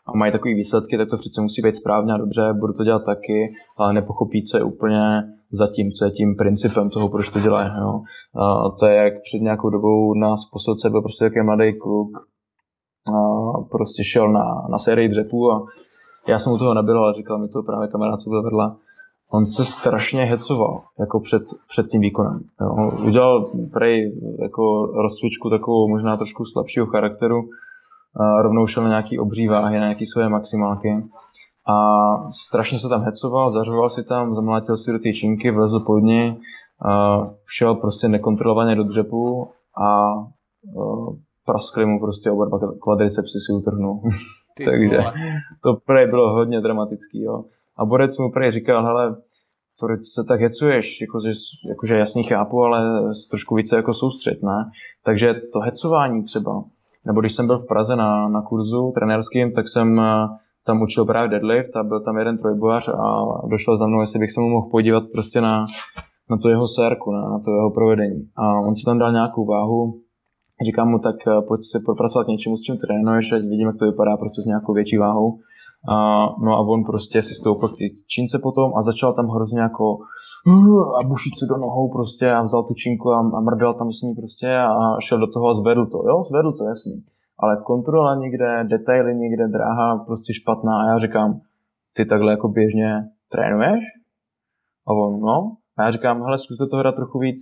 S2: a mají takové výsledky, tak to přece musí být správně a dobře, budu to dělat taky, ale nepochopí, co je úplně za tím, co je tím principem toho, proč to. A to je jak před nějakou dobou nás posledce byl prostě takový mladý kluk, a prostě šel na, na sérii dřepů a já jsem u toho nebyl, ale říkal mi to právě kamarád, co byl vedle. On se strašně hecoval jako před, před tím výkonem. Jo. Udělal prej jako rozcvičku takovou možná trošku slabšího charakteru, rovnou šel na nějaký obří váhy, na nějaký svoje maximálky. A strašně se tam hecoval, zařoval si tam, zamlátil si do té činky, vlezl pod ní, šel prostě nekontrolovaně do dřepu a praskli mu prostě oba dva kvadricepsy si utrhnul. Takže to prej bylo hodně dramatický. Jo. A Borec mu prej říkal, hele, proč se tak hecuješ, jakože, jakože jasně chápu, ale trošku více jako soustřed, ne? Takže to hecování třeba, nebo když jsem byl v Praze na, na kurzu trenérským, tak jsem eh, tam učil právě deadlift a byl tam jeden trojbojař a došel za mnou, jestli bych se mu mohl podívat prostě na, na tu jeho sérku, na, na to jeho provedení. A on si tam dal nějakou váhu, říkám mu, tak eh, pojď si propracovat něčemu, s čím trénuješ, ať vidím, jak to vypadá prostě s nějakou větší váhou. A, no a on prostě si stoupil k té čínce potom a začal tam hrozně jako a bušit se do nohou prostě a vzal tu činku a, a mrdal tam s ní prostě a šel do toho a zvedl to. Jo, zvedl to, jasný. Ale kontrola někde, detaily někde, dráha prostě špatná a já říkám, ty takhle jako běžně trénuješ? A on, no. A já říkám, hele, zkus do toho hrát trochu víc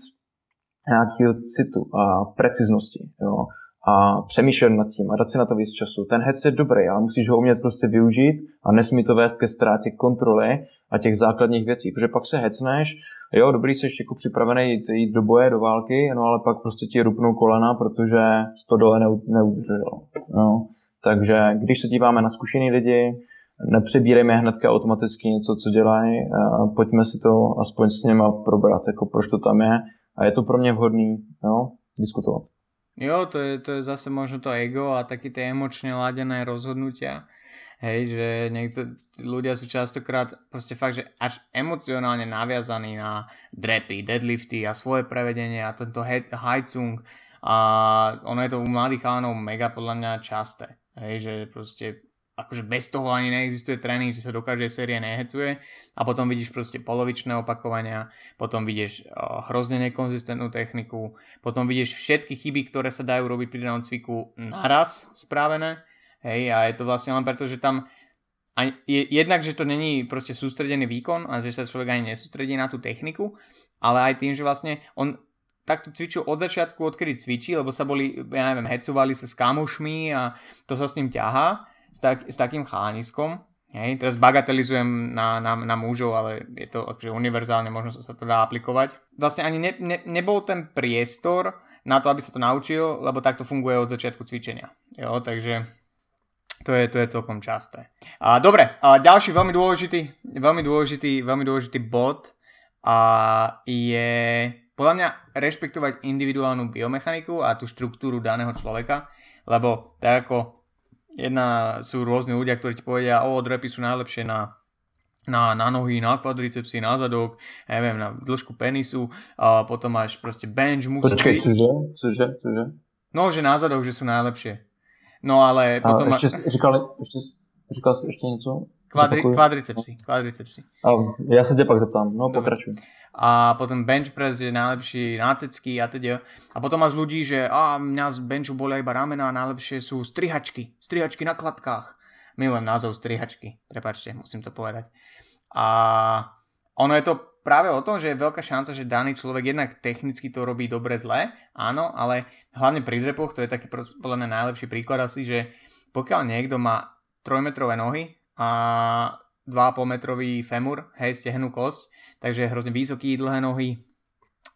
S2: nějakého citu a preciznosti, jo a přemýšlet nad tím a dát si na to víc času. Ten head je dobrý, ale musíš ho umět prostě využít a nesmí to vést ke ztrátě kontroly a těch základních věcí, protože pak se hecneš, jo, dobrý, jsi jako připravený jít, jít do boje, do války, no ale pak prostě ti rupnou kolena, protože to dole neudržel. No. Takže když se díváme na zkušený lidi, nepřebírejme hnedka automaticky něco, co dělají, pojďme si to aspoň s něma probrat, jako proč to tam je a je to pro mě vhodný, jo, diskutovat.
S1: Jo, to je, to je zase možno to ego a také tie emočne ladené rozhodnutia. Hej, že niekto, ľudia sú častokrát proste fakt, že až emocionálne naviazaní na drepy, deadlifty a svoje prevedenie a tento high a ono je to u mladých chalanov mega podľa mňa časté. Hej, že proste akože bez toho ani neexistuje tréning, že sa do každej série nehecuje. A potom vidíš proste polovičné opakovania, potom vidíš uh, hrozne nekonzistentnú techniku, potom vidíš všetky chyby, ktoré sa dajú robiť pri danom cviku naraz spravené, hej, a je to vlastne len preto, že tam a je, jednak, že to není proste sústredený výkon a že sa človek ani nesústredí na tú techniku, ale aj tým, že vlastne on takto cvičil od začiatku, odkedy cvičí, lebo sa boli, ja neviem, hecovali sa s kamošmi a to sa s ním ťahá, s, tak, s takým chániskom. Hej, teraz bagatelizujem na, na, na mužov, ale je to akože univerzálne, možno sa to dá aplikovať. Vlastne ani ne, ne, nebol ten priestor na to, aby sa to naučil, lebo takto funguje od začiatku cvičenia. Jo, takže to je, to je celkom časté. A, dobre, a ďalší veľmi dôležitý, veľmi dôležitý, veľmi dôležitý bod a je podľa mňa rešpektovať individuálnu biomechaniku a tú štruktúru daného človeka, lebo tak ako jedna sú rôzne ľudia, ktorí ti povedia, o, drepy sú najlepšie na na, na nohy, na kvadricepsy, na zadok, ja neviem, na dĺžku penisu a potom máš proste bench musí
S2: Počkej, byť. Cože? Cože? Cože?
S1: No, že na zadok, že sú najlepšie. No ale potom...
S2: A ešte, má... říkal, ešte, říkal si ešte niečo?
S1: Kvadri, kvadricepsy, kvadricepsy.
S2: A ja sa ťa pak zeptám, no Dobre. pokračuj.
S1: A potom bench press je najlepší nácecky a teda. A potom máš ľudí, že a mňa z benchu bolia iba ramena a najlepšie sú strihačky. Strihačky na kladkách. Milujem názov strihačky, prepačte, musím to povedať. A ono je to práve o tom, že je veľká šanca, že daný človek jednak technicky to robí dobre zle, áno, ale hlavne pri drepoch, to je taký podľa mňa najlepší príklad asi, že pokiaľ niekto má trojmetrové nohy, a 2,5 metrový femur, hej, stehnú kosť, takže je hrozne vysoký, dlhé nohy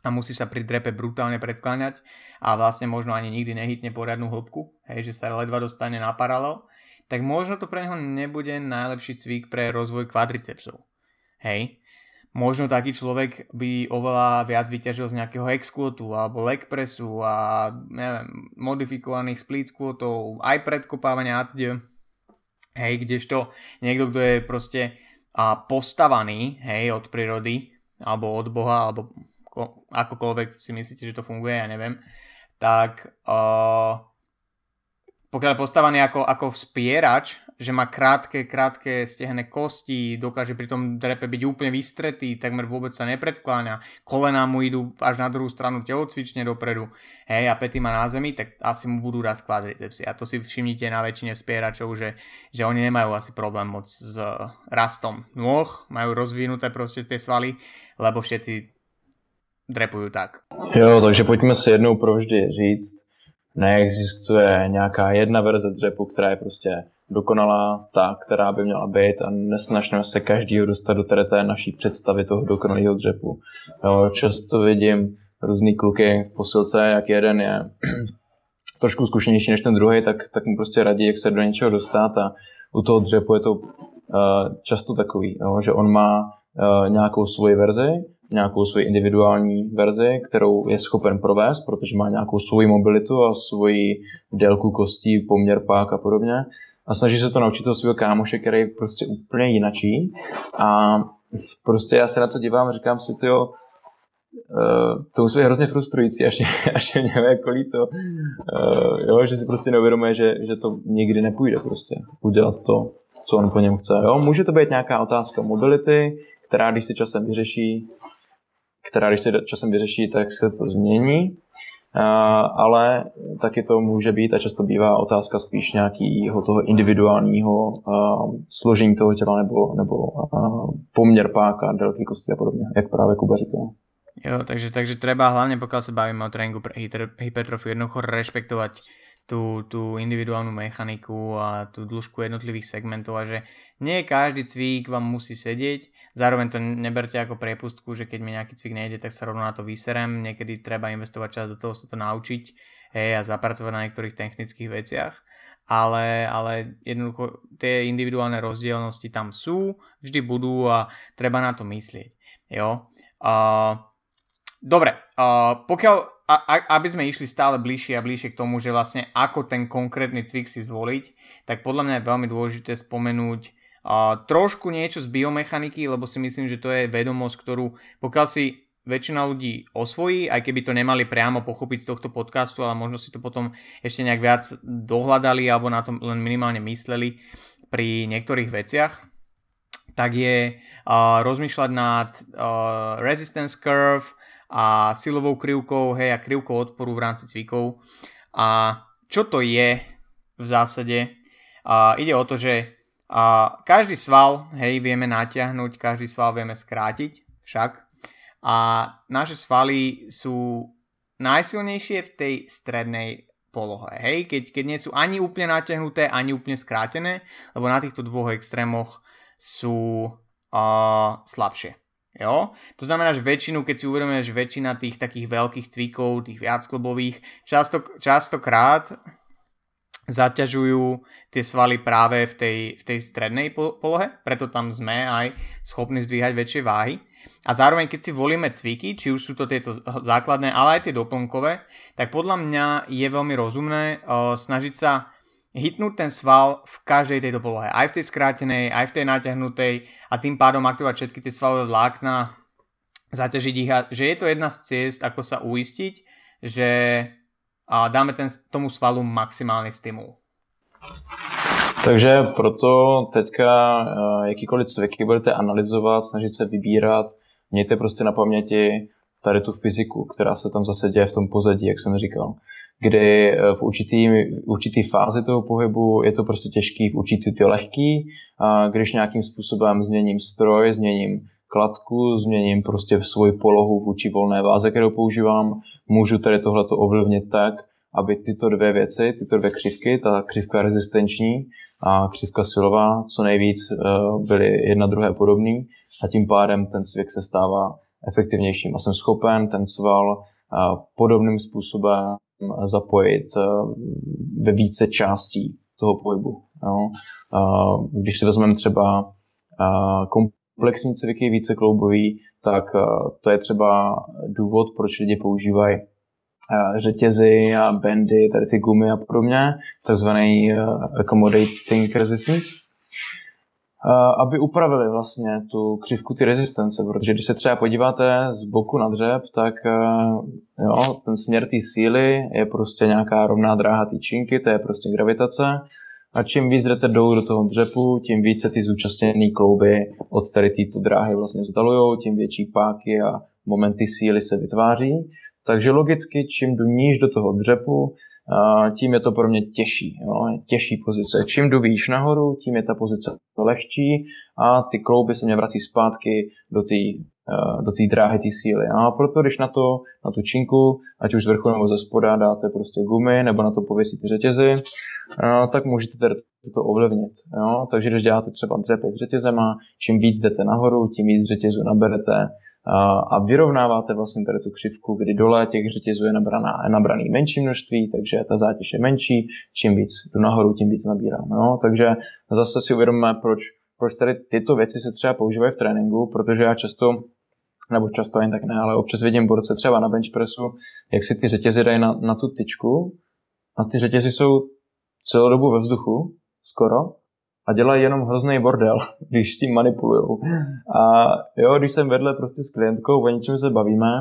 S1: a musí sa pri drepe brutálne predkláňať a vlastne možno ani nikdy nehytne poriadnu hĺbku, hej, že sa ledva dostane na paralel, tak možno to pre neho nebude najlepší cvik pre rozvoj kvadricepsov. Hej, možno taký človek by oveľa viac vyťažil z nejakého exquotu alebo leg pressu a neviem, modifikovaných split squatov, aj predkopávania a Hej, kdežto niekto, kto je proste a postavaný, hej, od prírody, alebo od Boha, alebo ko, akokoľvek si myslíte, že to funguje, ja neviem, tak uh, pokiaľ je postavaný ako, ako vspierač, že má krátke, krátke stehné kosti, dokáže pri tom drepe byť úplne vystretý, takmer vôbec sa nepredkláňa, kolená mu idú až na druhú stranu telocvične dopredu, hej, a pety má na zemi, tak asi mu budú raz kvadricepsy. A to si všimnite na väčšine spieračov, že, že oni nemajú asi problém moc s rastom nôh, majú rozvinuté proste tie svaly, lebo všetci drepujú tak.
S2: Jo, takže pojďme si jednou provždy říct, neexistuje nějaká jedna verze dřepu, která je prostě dokonalá, ta, která by měla být a nesnažíme se každýho dostat do té naší představy toho dokonalého dřepu. Jo, často vidím různý kluky v posilce, jak jeden je trošku zkušenější než ten druhý, tak, tak mu prostě radí, jak se do něčeho dostat a u toho dřepu je to uh, často takový, jo, že on má uh, nějakou svoji verzi, nějakou svoji individuální verzi, kterou je schopen provést, protože má nějakou svoji mobilitu a svoji délku kostí, poměr pák a podobně a snaží se to naučit toho svého kámoše, který je prostě úplně jinačí a prostě já se na to dívám říkám si, to Uh, to musí být hrozně frustrující, až, až je mě jako líto, uh, jo, že si prostě neuvědomuje, že, že to nikdy nepůjde prostě udělat to, co on po něm chce. Jo? Může to být nějaká otázka mobility, která když se časem vyřeší, která když se časem vyřeší, tak se to změní, ale taky to může být a často bývá otázka spíš nějakého toho individuálního složení toho těla nebo, nebo poměr páka, délky kosti a podobně, jak právě Kuba říkal.
S1: Jo, takže, takže treba hlavne pokiaľ sa bavíme o tréningu pre hypertrofiu jednoducho rešpektovať tú, tú individuálnu mechaniku a tú dĺžku jednotlivých segmentov a že nie každý cvík vám musí sedieť, zároveň to neberte ako priepustku, že keď mi nejaký cvik nejde, tak sa rovno na to vyserem, niekedy treba investovať čas do toho sa to naučiť hej, a zapracovať na niektorých technických veciach, ale, ale jednoducho tie individuálne rozdielnosti tam sú, vždy budú a treba na to myslieť. Jo? Uh, dobre, uh, pokiaľ a, a, aby sme išli stále bližšie a bližšie k tomu, že vlastne ako ten konkrétny cvik si zvoliť, tak podľa mňa je veľmi dôležité spomenúť trošku niečo z biomechaniky, lebo si myslím, že to je vedomosť, ktorú pokiaľ si väčšina ľudí osvojí, aj keby to nemali priamo pochopiť z tohto podcastu, ale možno si to potom ešte nejak viac dohľadali alebo na tom len minimálne mysleli, pri niektorých veciach, tak je uh, rozmýšľať nad uh, resistance curve a silovou krivkou, hej, a krivkou odporu v rámci cvikov. A čo to je v zásade? Uh, ide o to, že uh, každý sval, hej, vieme natiahnuť, každý sval vieme skrátiť, však. A naše svaly sú najsilnejšie v tej strednej polohe. Hej, keď, keď nie sú ani úplne natiahnuté, ani úplne skrátené, lebo na týchto dvoch extrémoch sú uh, slabšie. Jo? To znamená, že väčšinu, keď si uvedomíme, že väčšina tých takých veľkých cvikov, tých viacklobových, často, častokrát zaťažujú tie svaly práve v tej, v tej strednej polohe, preto tam sme aj schopní zdvíhať väčšie váhy. A zároveň, keď si volíme cviky, či už sú to tieto základné, ale aj tie doplnkové, tak podľa mňa je veľmi rozumné uh, snažiť sa hitnúť ten sval v každej tejto polohe. Aj v tej skrátenej, aj v tej natiahnutej a tým pádom aktivovať všetky tie svalové vlákna, zaťažiť ich a že je to jedna z ciest, ako sa uistiť, že a dáme ten, tomu svalu maximálny stimul.
S2: Takže proto teďka jakýkoliv cviky budete analyzovat, snažit se vybírat, mějte prostě na paměti tady tu fyziku, která se tam zase děje v tom pozadí, jak jsem říkal. Kdy e, v určitý, určitý fázi toho pohybu je to prostě těžký, v určitý to lehký, a když nějakým způsobem změním stroj, změním kladku, změním prostě svoji polohu vůči volné váze, kterou používám, můžu tady tohleto ovlivnit tak, aby tyto dvě věci, tyto dvě křivky, ta křivka rezistenční a křivka silová, co nejvíc e, byly jedna druhé podobný a tím pádem ten cvik se stává efektivnějším a jsem schopen ten sval podobným způsobem zapojit e, ve více částí toho pohybu. Jo. Když si vezmeme třeba komplexní cviky, více kloubový, tak e, to je třeba důvod, proč lidi používají řetězy a bandy, tady ty gumy a podobně, takzvaný accommodating resistance, aby upravili vlastně tu křivku ty rezistence, protože když se třeba podíváte z boku na dřep, tak jo, ten směr té síly je prostě nějaká rovná dráha té činky, to je prostě gravitace a čím víc jdete dolů do toho dřepu, tím více ty zúčastněné klouby od tady této dráhy vlastně vzdalují, tím větší páky a momenty síly se vytváří takže logicky, čím jdu níž do toho dřepu, tím je to pro mě těžší. Jo? Těžší pozice. Čím jdu výš nahoru, tím je ta pozice lehčí a ty klouby se mě vrací zpátky do té do té dráhy, té síly. A proto, když na to, na tu činku, ať už z vrchu nebo ze spoda dáte prostě gumy, nebo na to pověsíte řetězy, tak můžete tady to ovlivnit. Jo? Takže když děláte třeba dřepy s řetězema, čím víc jdete nahoru, tím víc řetězu naberete, a vyrovnáváte vlastně tady tu křivku, kdy dole těch řetězů je nabraná, nabraný menší množství, takže ta zátěž je menší, čím víc jdu nahoru, tím víc nabírám. No? Takže zase si uvědomíme, proč, proč tady tyto věci se třeba používají v tréninku, protože já často nebo často jen tak ne, ale občas vidím borce třeba na bench pressu, jak si ty řetězy dají na, na tu tyčku a ty řetězy jsou celou dobu ve vzduchu, skoro, a dělají jenom hrozný bordel, když s tím manipulujou. A jo, když jsem vedle prostě s klientkou, o něčem se bavíme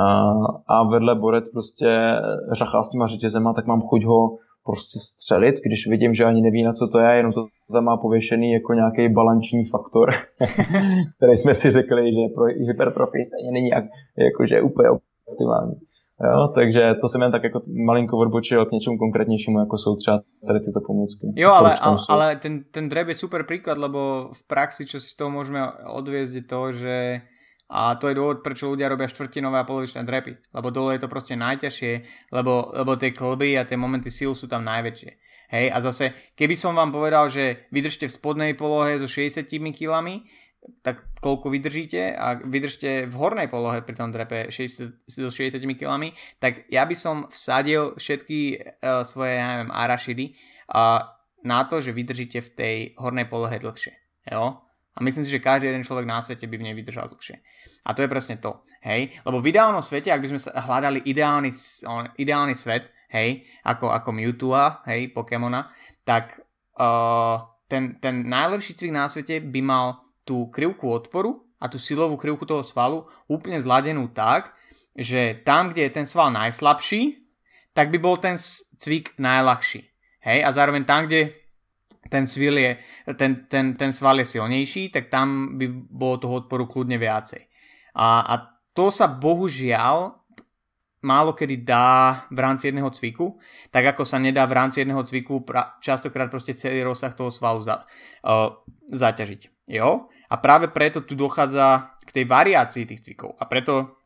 S2: a, a vedle borec prostě řachá s těma řetězema, tak mám chuť ho prostě střelit, když vidím, že ani neví, na co to je, jenom to tam má pověšený jako nějaký balanční faktor, který jsme si řekli, že pro hypertrofii stejně není jak, jakože úplně optimální. Jo, takže to jsem jen tak jako malinko odbočil k něčemu konkrétnějšímu, jako jsou třeba tady tyto pomůcky.
S1: Jo, ale, ale, ale ten, ten drep je super príklad, lebo v praxi, čo si z toho môžeme odviezť, je to, že a to je dôvod, prečo ľudia robia štvrtinové a polovičné drepy. Lebo dole je to proste najťažšie, lebo, lebo tie klby a tie momenty síl sú tam najväčšie. Hej, a zase, keby som vám povedal, že vydržte v spodnej polohe so 60 kilami, tak koľko vydržíte a vydržte v hornej polohe pri tom drepe 60, so 60 kg, tak ja by som vsadil všetky uh, svoje, ja neviem, arašidy uh, na to, že vydržíte v tej hornej polohe dlhšie. Jo? A myslím si, že každý jeden človek na svete by v nej vydržal dlhšie. A to je presne to. Hej? Lebo v ideálnom svete, ak by sme hľadali ideálny, ideálny svet, hej, ako, ako Mewtwo, hej, Pokémona, tak uh, ten, ten najlepší cvik na svete by mal tú krivku odporu a tú silovú krivku toho svalu úplne zladenú tak, že tam, kde je ten sval najslabší, tak by bol ten cvik najľahší. Hej? A zároveň tam, kde ten, svil je, ten, ten, ten sval je silnejší, tak tam by bolo toho odporu kľudne viacej. A, a to sa bohužiaľ málo kedy dá v rámci jedného cviku, tak ako sa nedá v rámci jedného cviku pra, častokrát proste celý rozsah toho svalu za, uh, zaťažiť. Jo? A práve preto tu dochádza k tej variácii tých cvikov. A preto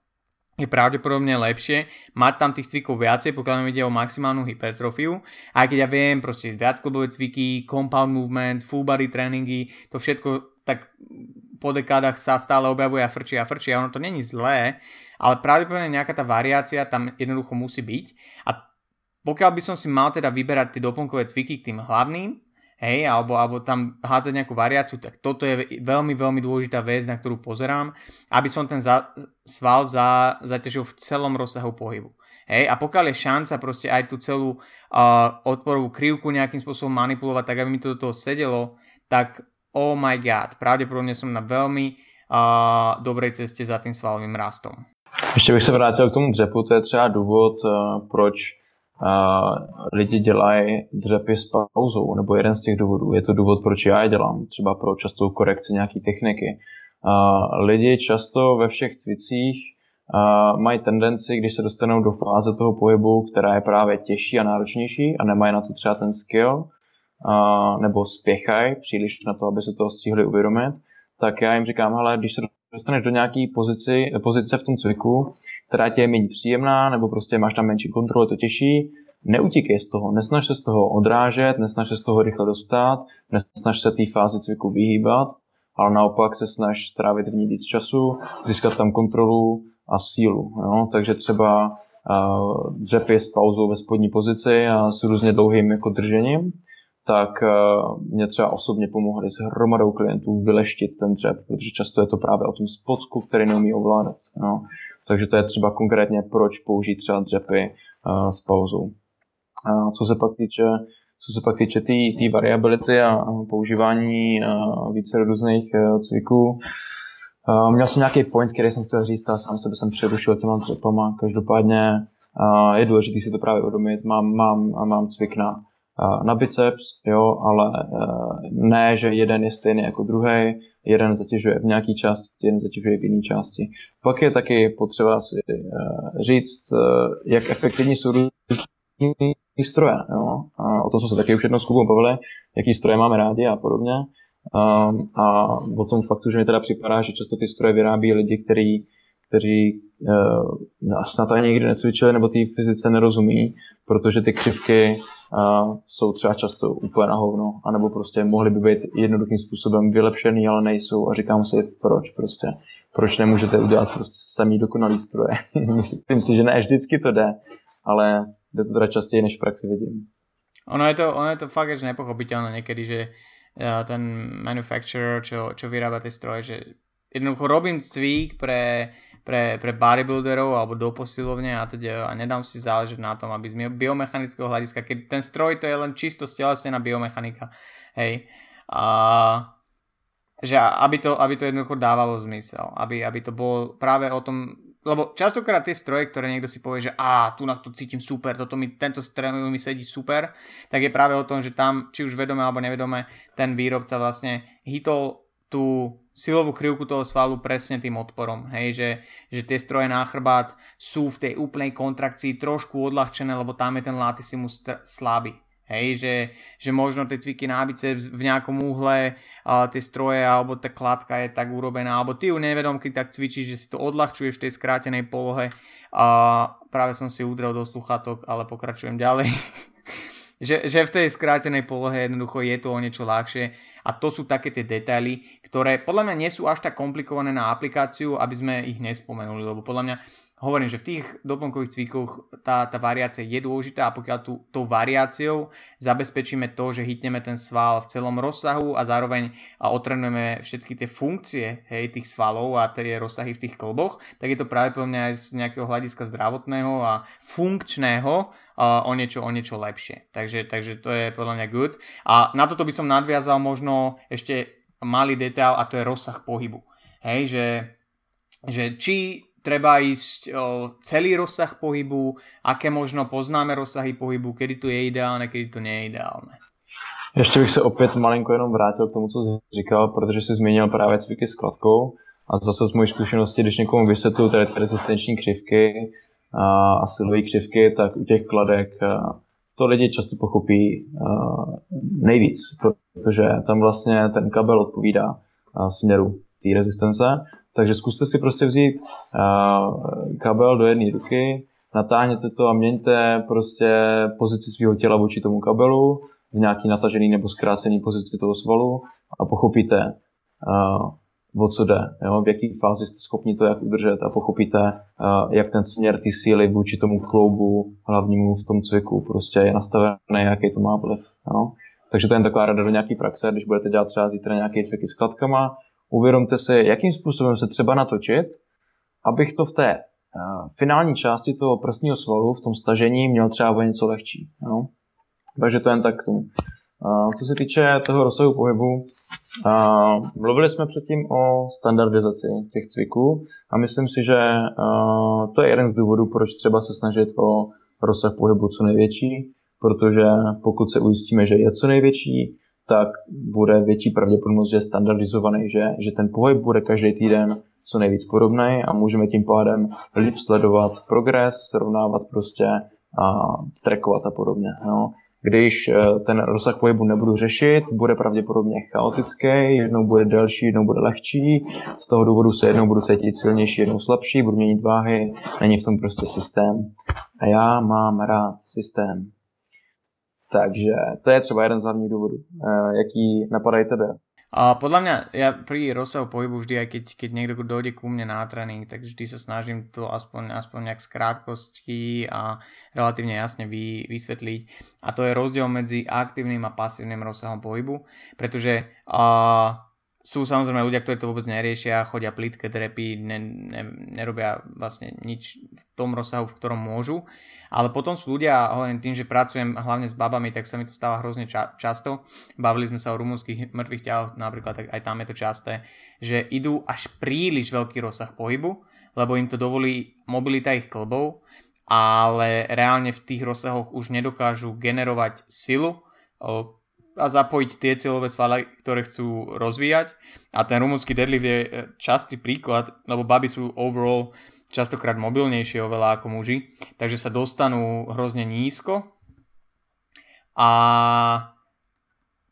S1: je pravdepodobne lepšie mať tam tých cvikov viacej, pokiaľ ide o maximálnu hypertrofiu. Aj keď ja viem, proste viac klubové cviky, compound movements, full body tréningy, to všetko tak po dekádach sa stále objavuje a frčí a frčí a ono to není zlé, ale pravdepodobne nejaká tá variácia tam jednoducho musí byť. A pokiaľ by som si mal teda vyberať tie doplnkové cviky k tým hlavným, hej, alebo, alebo tam hádzať nejakú variáciu, tak toto je veľmi, veľmi dôležitá vec, na ktorú pozerám, aby som ten za, sval za, zaťažil v celom rozsahu pohybu. Hej, a pokiaľ je šanca proste aj tú celú uh, odporovú krivku nejakým spôsobom manipulovať, tak aby mi to do toho sedelo, tak oh my god, pravdepodobne som na veľmi uh, dobrej ceste za tým svalovým rastom.
S2: Ještě bych se vrátil k tomu dřepu, to je třeba důvod, proč lidi dělají dřepy s pauzou, nebo jeden z těch důvodů. Je to důvod, proč já je dělám, třeba pro častou korekci nějaký techniky. Lidi často ve všech cvicích mají tendenci, když se dostanou do fáze toho pohybu, která je právě těžší a náročnější a nemají na to třeba ten skill, nebo spěchají příliš na to, aby se toho stihli uvědomit, tak já jim říkám, hele, když se dostaneš do nějaké pozice v tom cviku, která tě je méně příjemná, nebo prostě máš tam menší kontrolu, to těžší, neutíkej z toho, nesnaž se z toho odrážet, nesnaž se z toho rychle dostat, nesnaž se té fázi cviku vyhýbat, ale naopak se snaž strávit v ní víc času, získat tam kontrolu a sílu. Jo? Takže třeba uh, dřepy s pauzou ve spodní pozici a s různě dlouhým jako držením, tak uh, mě třeba osobně pomohli s hromadou klientů vyleštit ten dřep, protože často je to právě o tom spodku, který neumí ovládat. No. Takže to je třeba konkrétně, proč použít třeba dřepy s pauzou. A co se pak týče co se pak týče té tý, tý variability a používání uh, více různých uh, cviků, měl jsem nějaký point, který jsem chtěl říct, ale sám sebe jsem přerušil těma dřepama. Každopádně je důležité si to právě uvědomit. Mám, mám, mám cvik na na biceps, jo, ale ne, že jeden je stejný jako druhý, jeden zatěžuje v nějaké části, jeden zatěžuje v jiné části. Pak je taky potřeba si e, říct, e, jak efektivní jsou různé stroje. Jo. A o tom jsme se taky už jednou s Kubou bavili, jaký stroje máme rádi a podobně. A, a o tom faktu, že mi teda připadá, že často ty stroje vyrábí lidi, kteří kteří uh, snad ani nikdy necvičili nebo té fyzice nerozumí, protože ty křivky uh, jsou třeba často úplně na hovno, anebo prostě mohly by být jednoduchým způsobem vylepšený, ale nejsou a říkám si, proč prostě. Proč nemůžete udělat prostě samý dokonalý stroje? Myslím si, že ne vždycky to jde, ale jde to teda častěji, než v praxi vidím.
S1: Ono je to, ono je to fakt že nepochopiteľné niekedy, že ten manufacturer, čo, čo vyrába tie stroje, že jednoducho robím cvík pre pre, pre bodybuilderov alebo do posilovne a teda a nedám si záležať na tom, aby z biomechanického hľadiska, keď ten stroj to je len čisto stelesnená biomechanika, hej, a že aby to, aby to jednoducho dávalo zmysel, aby, aby to bolo práve o tom, lebo častokrát tie stroje, ktoré niekto si povie, že a tu na to cítim super, toto mi, tento stroj mi sedí super, tak je práve o tom, že tam, či už vedome alebo nevedome, ten výrobca vlastne hitol tú silovú krivku toho svalu presne tým odporom. Hej, že, že tie stroje na chrbát sú v tej úplnej kontrakcii trošku odľahčené, lebo tam je ten latissimus slabý. Hej, že, že možno tie cviky na biceps v nejakom úhle a tie stroje alebo tá kladka je tak urobená, alebo ty ju nevedomky tak cvičíš, že si to odľahčuješ v tej skrátenej polohe a práve som si udrel do sluchatok, ale pokračujem ďalej. že, že v tej skrátenej polohe jednoducho je to o niečo ľahšie a to sú také tie detaily, ktoré podľa mňa nie sú až tak komplikované na aplikáciu, aby sme ich nespomenuli, lebo podľa mňa hovorím, že v tých doplnkových cvikoch tá, tá variácia je dôležitá a pokiaľ tú, tou variáciou zabezpečíme to, že hitneme ten sval v celom rozsahu a zároveň a otrenujeme všetky tie funkcie hej, tých svalov a tie rozsahy v tých klboch, tak je to práve pre mňa aj z nejakého hľadiska zdravotného a funkčného o, niečo, o niečo lepšie. Takže, takže to je podľa mňa good. A na toto by som nadviazal možno ešte malý detail a to je rozsah pohybu. Hej, že, že či treba ísť o, celý rozsah pohybu, aké možno poznáme rozsahy pohybu, kedy to je ideálne, kedy to nie je ideálne.
S2: Ještě bych se opět malinko jenom vrátil k tomu, co jsi říkal, protože jsi zmínil právě cviky s kladkou. A zase z mojí zkušenosti, když někomu vysvětluju tady rezistenční křivky a, a silové křivky, tak u těch kladek to lidi často pochopí a, nejvíc, protože tam vlastně ten kabel odpovídá a, směru té rezistence. Takže zkuste si prostě vzít a, kabel do jedné ruky, natáhněte to a měňte prostě pozici svého těla vůči tomu kabelu v nějaký natažený nebo zkrácený pozici toho svalu a pochopíte, uh, o co jde, jo? v jaké fázi jste schopni to jak udržet a pochopíte, uh, jak ten směr ty síly vůči tomu kloubu hlavnímu v tom cviku prostě je nastavený, jaký to má vliv. Jo? Takže to je taková rada do nějaké praxe, když budete dělat třeba zítra nějaké cviky s kladkama, uvědomte si, jakým způsobem se třeba natočit, abych to v té uh, finální části toho prstního svalu, v tom stažení, měl třeba o něco lehčí. Jo? Takže to jen tak k tomu. Co se týče toho rozsahu pohybu, mluvili jsme předtím o standardizaci těch cviků a myslím si, že to je jeden z důvodů, proč třeba se snažit o rozsah pohybu co největší, protože pokud se ujistíme, že je co největší, tak bude větší pravděpodobnost, že je standardizovaný, že, že ten pohyb bude každý týden co nejvíc podobný a můžeme tím pádem líp sledovat progres, srovnávat prostě a trackovat a podobně. No. Když eh, ten rozsah pohybu nebudu řešit, bude pravděpodobně chaotický, jednou bude delší, jednou bude lehčí, z toho důvodu se jednou budu cítit silnější, jednou slabší, budu měnit váhy, není v tom prostě systém. A já mám rád systém. Takže to je třeba jeden z hlavních důvodů. Eh, jaký napadají tebe?
S1: A podľa mňa, ja pri rozsahu pohybu vždy, aj keď, keď niekto dojde ku mne na tréning, tak vždy sa snažím to aspoň, aspoň nejak z krátkosti a relatívne jasne vy, vysvetliť. A to je rozdiel medzi aktívnym a pasívnym rozsahom pohybu, pretože uh, sú samozrejme ľudia, ktorí to vôbec neriešia, chodia plítke drepy, ne, ne, nerobia vlastne nič v tom rozsahu, v ktorom môžu. Ale potom sú ľudia, hovorím tým, že pracujem hlavne s babami, tak sa mi to stáva hrozne ča- často. Bavili sme sa o rumúnskych mŕtvych ťahoch, napríklad tak aj tam je to časté, že idú až príliš veľký rozsah pohybu, lebo im to dovolí mobilita ich klbov, ale reálne v tých rozsahoch už nedokážu generovať silu, a zapojiť tie cieľové svaly, ktoré chcú rozvíjať. A ten rumúnsky deadlift je e, častý príklad, lebo baby sú overall častokrát mobilnejšie oveľa ako muži, takže sa dostanú hrozne nízko a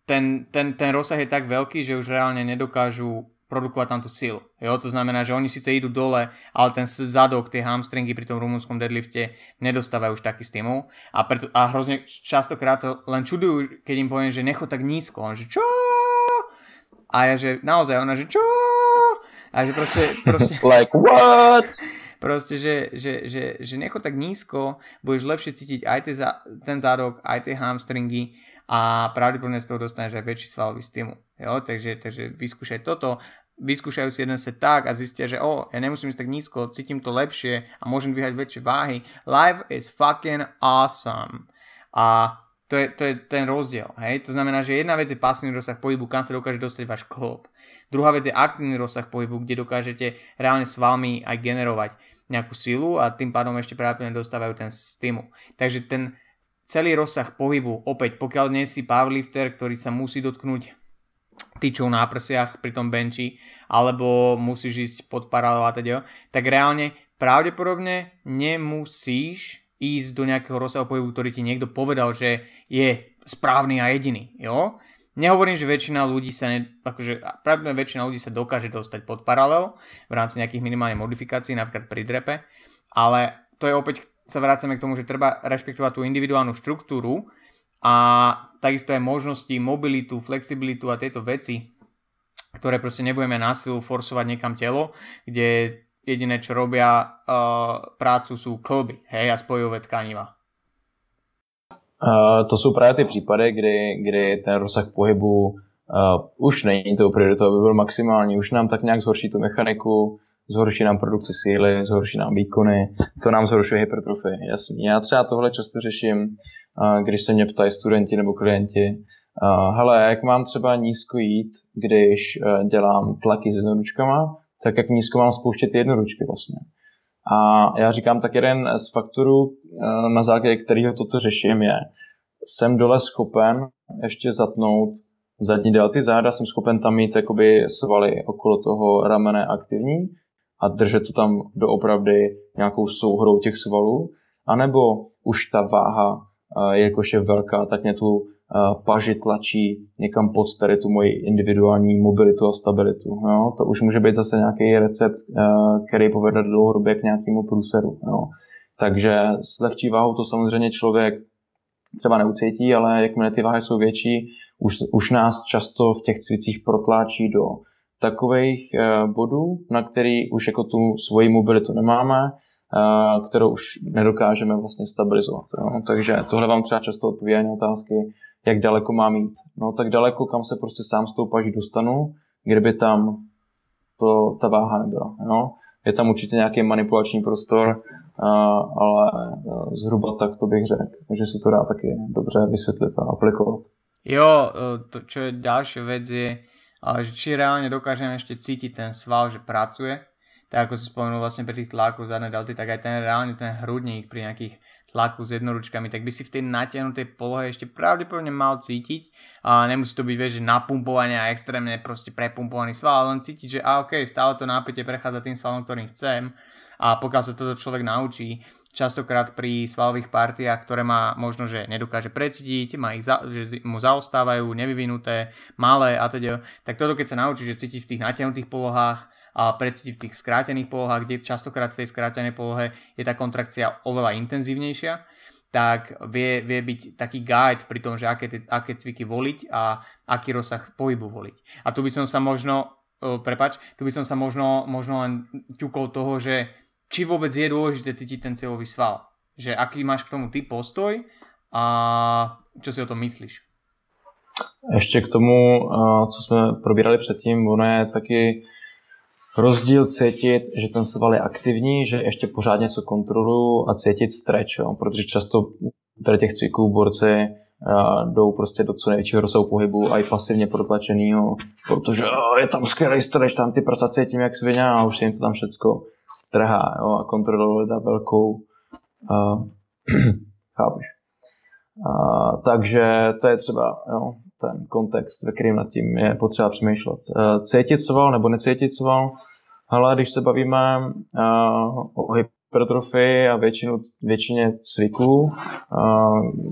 S1: ten, ten, ten rozsah je tak veľký, že už reálne nedokážu produkovať tam tú silu. Jo? To znamená, že oni síce idú dole, ale ten zadok, tie hamstringy pri tom rumúnskom deadlifte nedostávajú už taký stimul a, preto, a hrozne častokrát sa len čudujú, keď im poviem, že necho tak nízko. On že čo? A ja že naozaj, ona že čo? A že proste... proste
S2: like what?
S1: Proste, že, že, že, že necho tak nízko, budeš lepšie cítiť aj tie, ten zadok, aj tie hamstringy a pravdepodobne z toho dostaneš aj väčší svalový stimul. Jo? Takže, takže vyskúšaj toto vyskúšajú si jeden set tak a zistia, že o, ja nemusím ísť tak nízko, cítim to lepšie a môžem dvíhať väčšie váhy. Life is fucking awesome. A to je, to je ten rozdiel. Hej? To znamená, že jedna vec je pasívny rozsah pohybu, kam sa dokáže dostať váš klop. Druhá vec je aktívny rozsah pohybu, kde dokážete reálne s vami aj generovať nejakú silu a tým pádom ešte pravdepodobne dostávajú ten stimul. Takže ten celý rozsah pohybu, opäť pokiaľ nie si powerlifter, ktorý sa musí dotknúť tyčou na prsiach pri tom benči, alebo musíš ísť pod paralel a teda, tak reálne pravdepodobne nemusíš ísť do nejakého rozsahu pohybu, ktorý ti niekto povedal, že je správny a jediný, jo? Nehovorím, že väčšina ľudí sa, ne, akože pravdepodobne väčšina ľudí sa dokáže dostať pod paralel v rámci nejakých minimálnych modifikácií, napríklad pri drepe, ale to je opäť, sa vracame k tomu, že treba rešpektovať tú individuálnu štruktúru a takisto aj možnosti, mobilitu, flexibilitu a tieto veci, ktoré proste nebudeme násilu forsovať niekam telo, kde jediné, čo robia uh, prácu sú klby, hej, a spojové tkaniva.
S2: Uh, to jsou právě ty případy, kdy, kdy ten rozsah pohybu uh, už není tou prioritou, aby byl maximální, už nám tak nějak zhorší tu mechaniku, zhorší nám produkci síly, zhorší nám výkony, to nám zhoršuje hypertrofy, jasný. Já třeba tohle často řeším když se mě ptají studenti nebo klienti, hele, jak mám třeba nízko jít, když e, dělám tlaky s jednoručkama, tak jak nízko mám spouštět jednoručky vlastně. A já říkám, tak jeden z faktorů, e, na základě kterého toto řeším, je, jsem dole schopen ještě zatnout zadní delty záda, jsem schopen tam mít jakoby svaly okolo toho ramene aktivní a držet to tam doopravdy nějakou souhrou těch svalů, anebo už ta váha, jakož je velká, tak mě tu paži tlačí někam pod tady tu moji individuální mobilitu a stabilitu. Jo? To už může být zase nějaký recept, který povede dlouhodobě k nějakému průseru. Jo? Takže s lehčí váhou to samozřejmě člověk třeba neucítí, ale jakmile ty váhy jsou větší, už, už nás často v těch cvicích protláčí do takových bodů, na který už jako tu svoji mobilitu nemáme, kterou už nedokážeme vlastně stabilizovat. Jo? Takže tohle vám třeba často odpovídá na otázky, jak daleko mám jít. No tak daleko, kam se prostě sám s tou paží dostanu, kdyby tam to, ta váha nebyla. Jo? Je tam určitě nějaký manipulační prostor, ale zhruba tak to bych řekl, že se to dá taky dobře vysvětlit a aplikovat.
S1: Jo, to čo je ďalšia vec je, že či reálne dokážeme ešte cítiť ten sval, že pracuje, tak ako si spomenul vlastne pri tých tlakoch zadné delty, tak aj ten reálne ten hrudník pri nejakých tlaku s jednoručkami, tak by si v tej natiahnutej polohe ešte pravdepodobne mal cítiť. A nemusí to byť, vieš, že napumpované a extrémne proste prepumpovaný sval, ale len cítiť, že a ok, stále to nápätie prechádza tým svalom, ktorým chcem. A pokiaľ sa toto človek naučí, častokrát pri svalových partiách, ktoré má možno, že nedokáže precítiť, má ich za, že mu zaostávajú, nevyvinuté, malé a teda, tak toto keď sa naučí, že cíti v tých natiahnutých polohách a precíti v tých skrátených polohách, kde častokrát v tej skrátenej polohe je tá kontrakcia oveľa intenzívnejšia, tak vie, vie byť taký guide pri tom, že aké, aké cviky voliť a aký rozsah pohybu voliť. A tu by som sa možno, prepač, tu by som sa možno, možno len ťukol toho, že či vôbec je dôležité cítiť ten cieľový sval. Že aký máš k tomu ty postoj a čo si o tom myslíš?
S2: Ještě k tomu, co jsme probírali předtím, ono je taky rozdíl cítit, že ten sval je aktivní, že ještě pořád něco kontroluju a cítit stretch, jo? protože často tady těch cviků borci jdou prostě do co největšího rozsahu pohybu a i pasivně protlačenýho, protože je tam skvělý stretch, tam ty prsa cítím jak svině a už je jim to tam všecko trhá jo, a kontroluje dá velkou, uh, chápeš. Uh, takže to je třeba jo, ten kontext, ve kterým nad tím je potřeba přemýšlet. Cítit sval nebo necítit sval, ale když se bavíme uh, o hypertrofii a většinu, většině cviků, uh,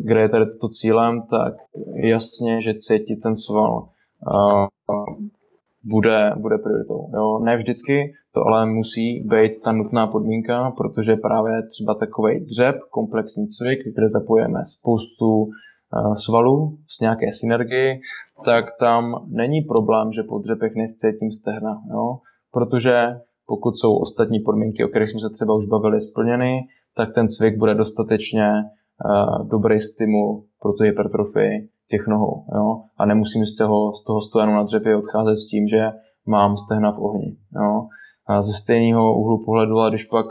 S2: kde je tady toto cílem, tak jasně, že cítit ten sval bude, bude prioritou. Jo? Ne vždycky, to ale musí být ta nutná podmínka, protože právě třeba takový dřep, komplexní cvik, kde zapojíme spoustu svalů s nějaké synergii, tak tam není problém, že po dřepech nescítím stehna. Jo? Protože pokud jsou ostatní podmínky, o kterých jsme se třeba už bavili, splněny, tak ten cvik bude dostatečně uh, dobrý stimul pro tu hypertrofii těch nohou. Jo? A nemusím z toho, z toho stojanu na dřepě odcházet s tím, že mám stehna v ohni. Jo? A ze stejného úhlu pohledu, a když pak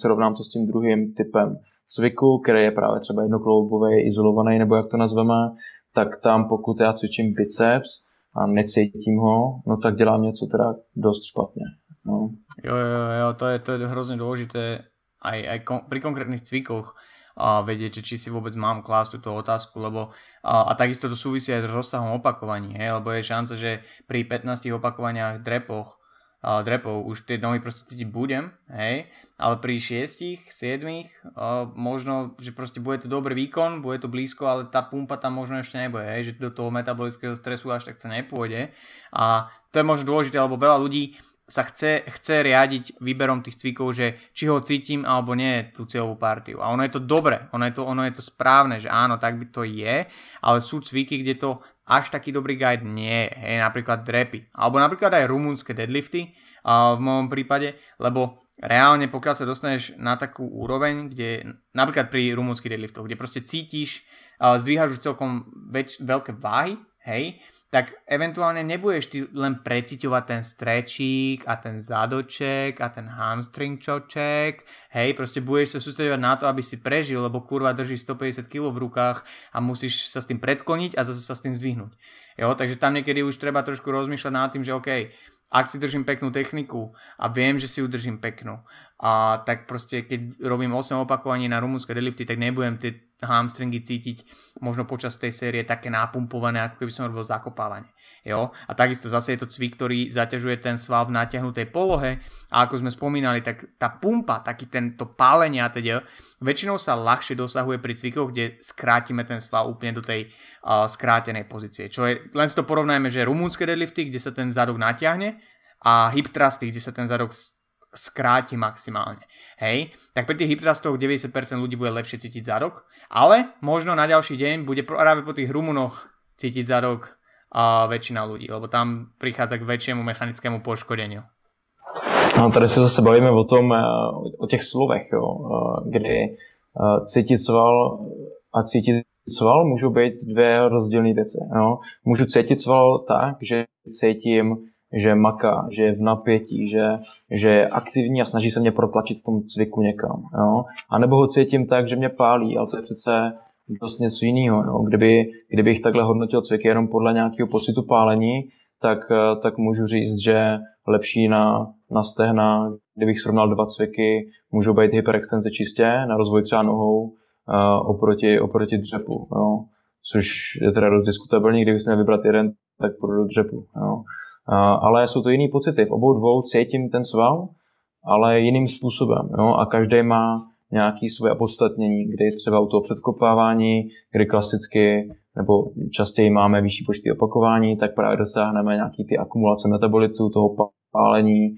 S2: se rovnám to s tím druhým typem cviku, který je právě třeba jednokloubový, izolovaný, nebo jak to nazveme, tak tam pokud já cvičím biceps a necítím ho, no tak dělám něco teda dost špatně. No.
S1: Jo, jo, jo, to je, to je hrozně důležité aj, aj kon, pri konkrétnych cvikoch a vedieť, či si vôbec mám klásť túto otázku, lebo a, a takisto to súvisí aj s rozsahom opakovaní, hej, lebo je šanca, že pri 15 opakovaniach drepoch, a, drepov už tie nohy proste cítiť budem, hej, ale pri 6, 7 a, možno, že proste bude to dobrý výkon, bude to blízko, ale tá pumpa tam možno ešte nebude, hej, že do toho metabolického stresu až tak to nepôjde a to je možno dôležité, lebo veľa ľudí sa chce, chce riadiť výberom tých cvikov, že či ho cítim alebo nie tú cieľovú partiu. A ono je to dobre, ono je to, ono je to správne, že áno, tak by to je, ale sú cviky, kde to až taký dobrý guide nie je. Hej, napríklad drepy. Alebo napríklad aj rumúnske deadlifty v mojom prípade, lebo reálne pokiaľ sa dostaneš na takú úroveň, kde napríklad pri rumúnskych deadliftoch, kde proste cítiš, uh, zdvíhaš už celkom väč, veľké váhy, hej, tak eventuálne nebudeš ty len preciťovať ten strečík a ten zadoček a ten hamstring čoček, hej, proste budeš sa sústredovať na to, aby si prežil, lebo kurva drží 150 kg v rukách a musíš sa s tým predkloniť a zase sa s tým zdvihnúť. Jo, takže tam niekedy už treba trošku rozmýšľať nad tým, že OK, ak si držím peknú techniku a viem, že si ju držím peknú a tak proste keď robím 8 opakovaní na rumúnske deadlifty, tak nebudem tie hamstringy cítiť možno počas tej série také napumpované, ako keby som robil zakopávanie. Jo? A takisto zase je to cvik, ktorý zaťažuje ten sval v natiahnutej polohe a ako sme spomínali, tak tá pumpa, taký tento pálenie a teda väčšinou sa ľahšie dosahuje pri cvikoch, kde skrátime ten sval úplne do tej uh, skrátenej pozície. Čo je, len si to porovnajme, že rumúnske deadlifty, kde sa ten zadok natiahne a hip thrusty, kde sa ten zadok skráti maximálne. Hej, tak pri tých hip thrustoch 90% ľudí bude lepšie cítiť zadok, ale možno na ďalší deň bude práve po tých rumunoch cítiť zadok a väčšina ľudí, lebo tam prichádza k väčšiemu mechanickému poškodeniu.
S2: No, tady se zase bavíme o tom, eh, o těch slovech, jo, eh, kdy eh, cítit sval a cítit sval můžou být dvě rozdílné věci. Jo. Můžu cítit sval tak, že cítím že maká, že je v napětí, že, že je aktivní a snaží se mě protlačit v tom cviku někam. Jo? A nebo ho cítím tak, že mě pálí, ale to je přece dost něco jiného. Jo? Kdyby, kdybych takhle hodnotil cviky jenom podle nějakého pocitu pálení, tak, tak můžu říct, že lepší na, na stehna, kdybych srovnal dva cviky, můžou být hyperextenze čistě na rozvoj třeba nohou uh, oproti, oproti dřepu. Jo? Což je teda dost diskutabilní, kdybych měl vybrat jeden, tak půjdu do dřepu. Jo? ale jsou to jiný pocity. V obou dvou cítím ten sval, ale jiným způsobem. Jo? A každý má nějaký své opodstatnění, kdy třeba u toho předkopávání, kdy klasicky nebo častěji máme vyšší počty opakování, tak právě dosáhneme nějaký ty akumulace metabolitu, toho pálení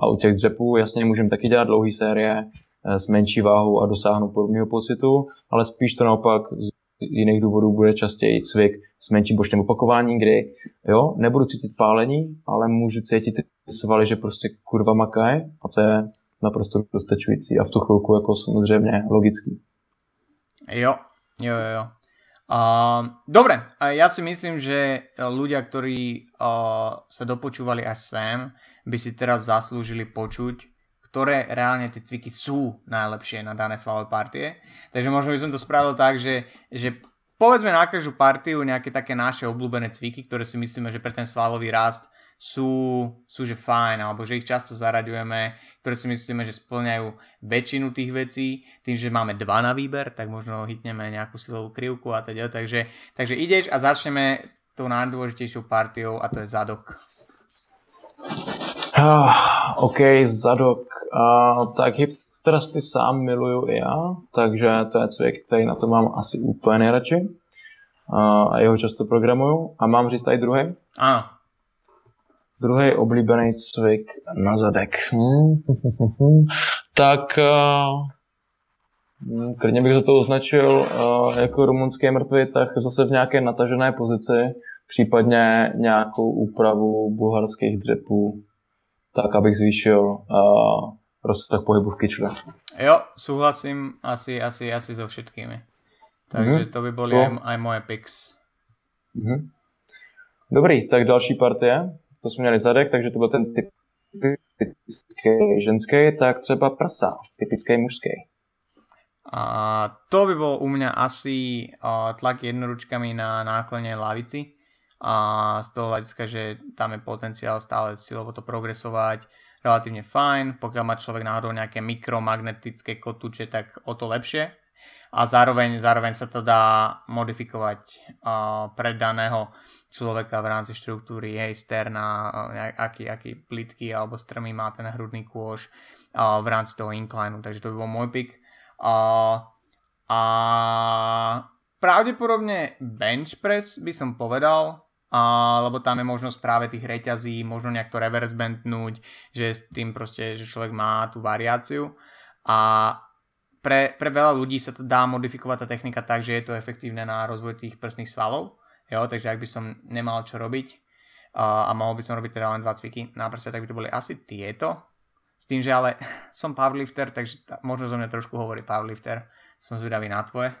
S2: a u těch dřepů jasně můžeme taky dělat dlouhé série e, s menší váhou a dosáhnout podobného pocitu, ale spíš to naopak z jiných důvodů bude častěji cvik s menším počtem opakování, kdy jo, nebudu cítit pálení, ale můžu cítit ty svaly, že prostě kurva makaj a to je naprosto dostačující a v tu chvilku jako samozřejmě logický.
S1: Jo, jo, jo, jo. Uh, dobre, ja si myslím, že ľudia, ktorí uh, sa dopočúvali až sem, by si teraz zaslúžili počuť, ktoré reálne tie cviky sú najlepšie na dané svalové partie. Takže možno by som to spravil tak, že, že povedzme na každú partiu nejaké také naše obľúbené cviky, ktoré si myslíme, že pre ten svalový rast sú, sú že fajn, alebo že ich často zaraďujeme, ktoré si myslíme, že splňajú väčšinu tých vecí, tým, že máme dva na výber, tak možno hitneme nejakú silovú krivku a teda, takže, takže ideš a začneme tou najdôležitejšou partiou a to je zadok.
S2: Ah, OK, zadok. Uh, tak hip thrusty sám miluju i já, takže to je cvik, který na to mám asi úplně nejradši. A jeho často programuju. A mám říct tady druhý?
S1: Ano.
S2: Druhý oblíbený cvik na zadek. tak uh, klidně bych za to označil uh, jako rumunský mrtvý, tak zase v nějaké natažené pozici, případně nějakou úpravu bulharských dřepů, tak abych zvýšil uh, rozsah pohybu v kyčle.
S1: Jo, súhlasím asi, asi, asi so všetkými. Takže mm-hmm. to by boli no. aj, aj moje picks.
S2: Mm-hmm. Dobrý, tak další partie. To jsme měli zadek, takže to byl ten typický ženský, tak třeba prsa, typický mužský.
S1: A to by bol u mňa asi uh, tlak jednoručkami na náklone lavici a z toho hľadiska, že tam je potenciál stále silovo to progresovať, relatívne fajn, pokiaľ má človek náhodou nejaké mikromagnetické kotúče, tak o to lepšie. A zároveň, zároveň sa to dá modifikovať uh, pre daného človeka v rámci štruktúry, hej, sterna, aký, aký plitky alebo strmý má ten hrudný kôž v rámci toho inclineu, takže to by bol môj pick. Uh, a pravdepodobne bench press by som povedal, a, lebo tam je možnosť práve tých reťazí, možno nejak to reverse bandnúť, že s tým proste, že človek má tú variáciu. A pre, pre veľa ľudí sa to dá modifikovať tá technika tak, že je to efektívne na rozvoj tých prsných svalov, jo, takže ak by som nemal čo robiť a, a mohol by som robiť teda len dva cviky na prse, tak by to boli asi tieto, s tým, že ale som powerlifter, takže možno zo mňa trošku hovorí powerlifter, som zvedavý na tvoje.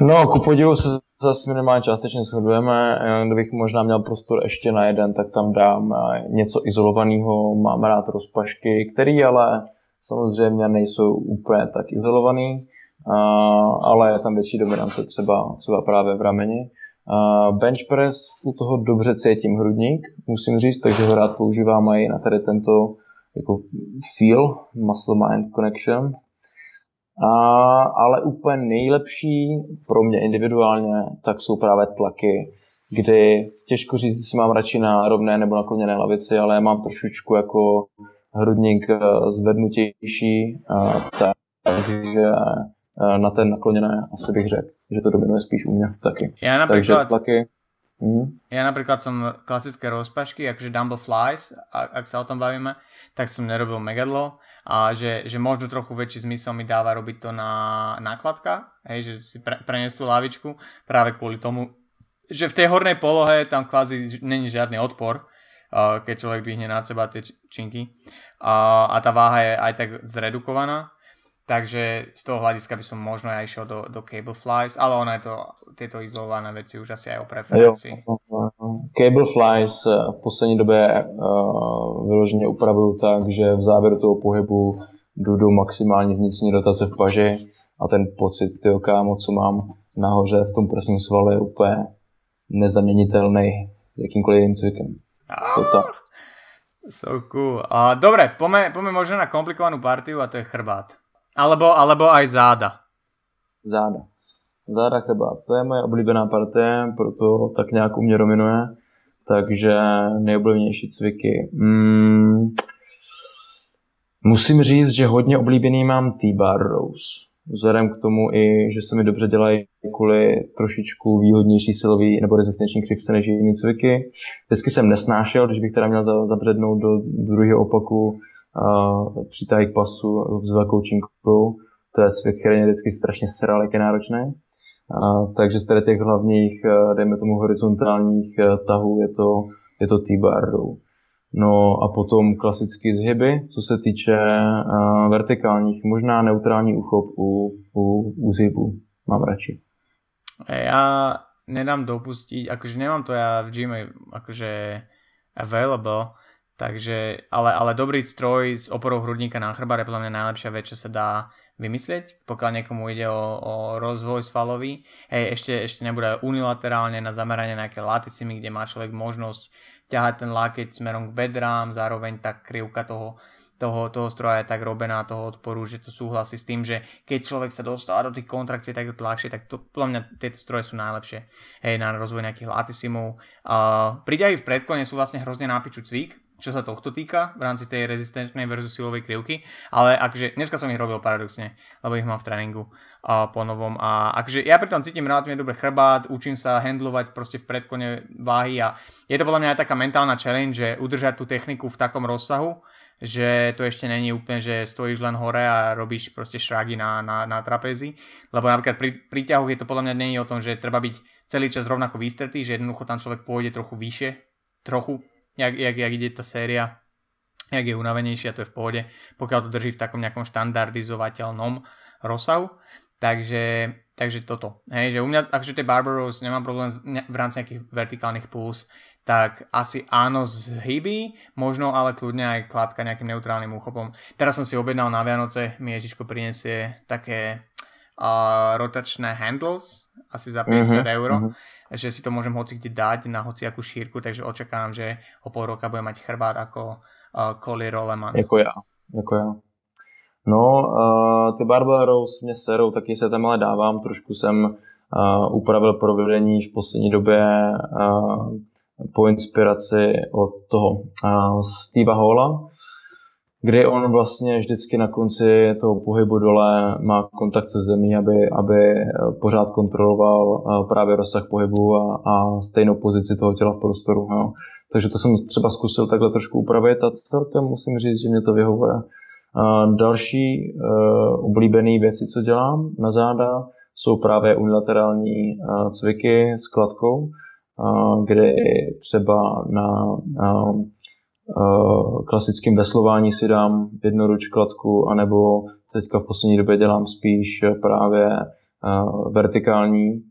S2: No, ku podivu se zase minimálně částečně shodujeme. Kdybych možná měl prostor ještě na jeden, tak tam dám eh, něco izolovaného. Mám rád rozpašky, které ale samozřejmě nejsou úplně tak izolovaný, ale je tam větší dominance třeba, třeba právě v rameni. Bench press, u toho dobře cítím hrudník, musím říct, takže ho rád používám i na tady tento jako feel, muscle-mind connection. A, ale úplně nejlepší pro mě individuálně, tak jsou právě tlaky, kdy těžko říct, jestli mám radši na rovné nebo nakloněné lavici, ale já mám trošičku jako hrudník eh, zvednutější, takže eh, na ten nakloněné asi bych řekl, že to dominuje spíš u mě taky.
S1: Já například, takže tlaky, Mm. Ja napríklad som klasické rozpašky, akože Dumble Flies, ak, ak sa o tom bavíme, tak som nerobil megadlo a že, že možno trochu väčší zmysel mi dáva robiť to na nákladka, hej, že si pre, prenesú lavičku práve kvôli tomu, že v tej hornej polohe tam kvázi není žiadny odpor, keď človek vyhne na seba tie činky uh, a tá váha je aj tak zredukovaná, Takže z toho hľadiska by som možno aj išiel do, do Cable Flies, ale ono je to, tieto izolované veci už asi aj o preferencii.
S2: Cable Flies v poslední době uh, vyloženě upravují tak, že v závěru toho pohybu jdu do maximální vnitřní rotace v paži a ten pocit, tyho kámo, co mám nahoře v tom prsním svalu je úplně nezaměnitelný s jakýmkoliv jiným cvikem.
S1: Ah, so cool. Uh, dobre, poďme, poďme možno na komplikovanú partiu a to je chrbát. Alebo, alebo aj záda.
S2: Záda. Záda chrbát. To je moje oblíbená partie, proto tak nějak u mě dominuje. Takže nejoblíbenější cviky. Mm, musím říct, že hodně oblíbený mám T-bar rows. Vzhledem k tomu i, že se mi dobře dělají kvůli trošičku výhodnější silový nebo rezistenční křivce než jiný cviky. Vždycky jsem nesnášel, když bych teda měl zabřednout do druhého opaku přitahy k pasu s velkou činkou. To je cvik, který mě vždycky strašně seral, jak je náročný. A, takže z tady těch hlavních, e, dejme tomu horizontálních e, tahů, je to, je to T-bar. No a potom klasicky zhyby, co se týče uh, vertikálních, možná neutrální uchop u, u, u zhybu. Mám radši.
S1: Ja nedám dopustiť, akože nemám to ja v gyme akože available, Takže, ale, ale dobrý stroj s oporou hrudníka na chrbát je podľa mňa najlepšia vec, čo sa dá vymyslieť, pokiaľ niekomu ide o, o rozvoj svalový. Hej, ešte, ešte nebude unilaterálne na zameranie nejaké latisimy, kde má človek možnosť ťahať ten lakeť smerom k bedrám, zároveň tá krivka toho, toho, toho stroja je tak robená, toho odporu, že to súhlasí s tým, že keď človek sa dostáva do tých kontrakcií tak to ľahšie, tak to, podľa mňa tieto stroje sú najlepšie hej, na rozvoj nejakých latisimov. Uh, v predkone sú vlastne hrozne nápiču cvik, čo sa tohto týka v rámci tej rezistenčnej versus silovej krivky, ale akže dneska som ich robil paradoxne, lebo ich mám v tréningu a po novom a akže ja pri tom cítim relatívne dobre chrbát, učím sa handlovať proste v predkone váhy a je to podľa mňa aj taká mentálna challenge, že udržať tú techniku v takom rozsahu, že to ešte není úplne, že stojíš len hore a robíš proste šrágy na, na, na trapézi, lebo napríklad pri, pri ťahu je to podľa mňa není o tom, že treba byť celý čas rovnako vystretý, že jednoducho tam človek pôjde trochu vyššie, trochu, jak, jak, jak ide tá séria, jak je unavenejšia, to je v pohode, pokiaľ to drží v takom nejakom štandardizovateľnom rozsahu. Takže, takže toto. Hej, že u mňa, akže tie Barbaros nemám problém v rámci nejakých vertikálnych puls, tak asi áno zhyby, možno ale kľudne aj kladka nejakým neutrálnym úchopom. Teraz som si objednal na Vianoce, mi Ježiško prinesie také uh, rotačné handles, asi za 50 mm-hmm, eur. Mm-hmm že si to môžem hoci kde dať na hociakú šírku, takže očakávam, že o pol roka bude mať chrbát ako uh, Collier Roleman.
S2: Jako já, jako já. No, uh, ty Barbara mě serou, taky se tam ale dávám, trošku jsem uh, upravil provedení v poslední době uh, po inspiraci od toho Steva Halla, kdy on vlastně vždycky na konci toho pohybu dole má kontakt se zemí, aby, aby pořád kontroloval eh, právě rozsah pohybu a, a stejnou pozici toho těla v prostoru. Jo. Takže to jsem třeba zkusil takhle trošku upravit a celkem musím říct, že mě to vyhovuje. A další uh, oblíbené věci, co dělám na záda, jsou právě unilaterální uh, cviky s kladkou, kde třeba na klasickým veslování si dám jednoruč kladku, anebo teďka v poslední době dělám spíš právě vertikální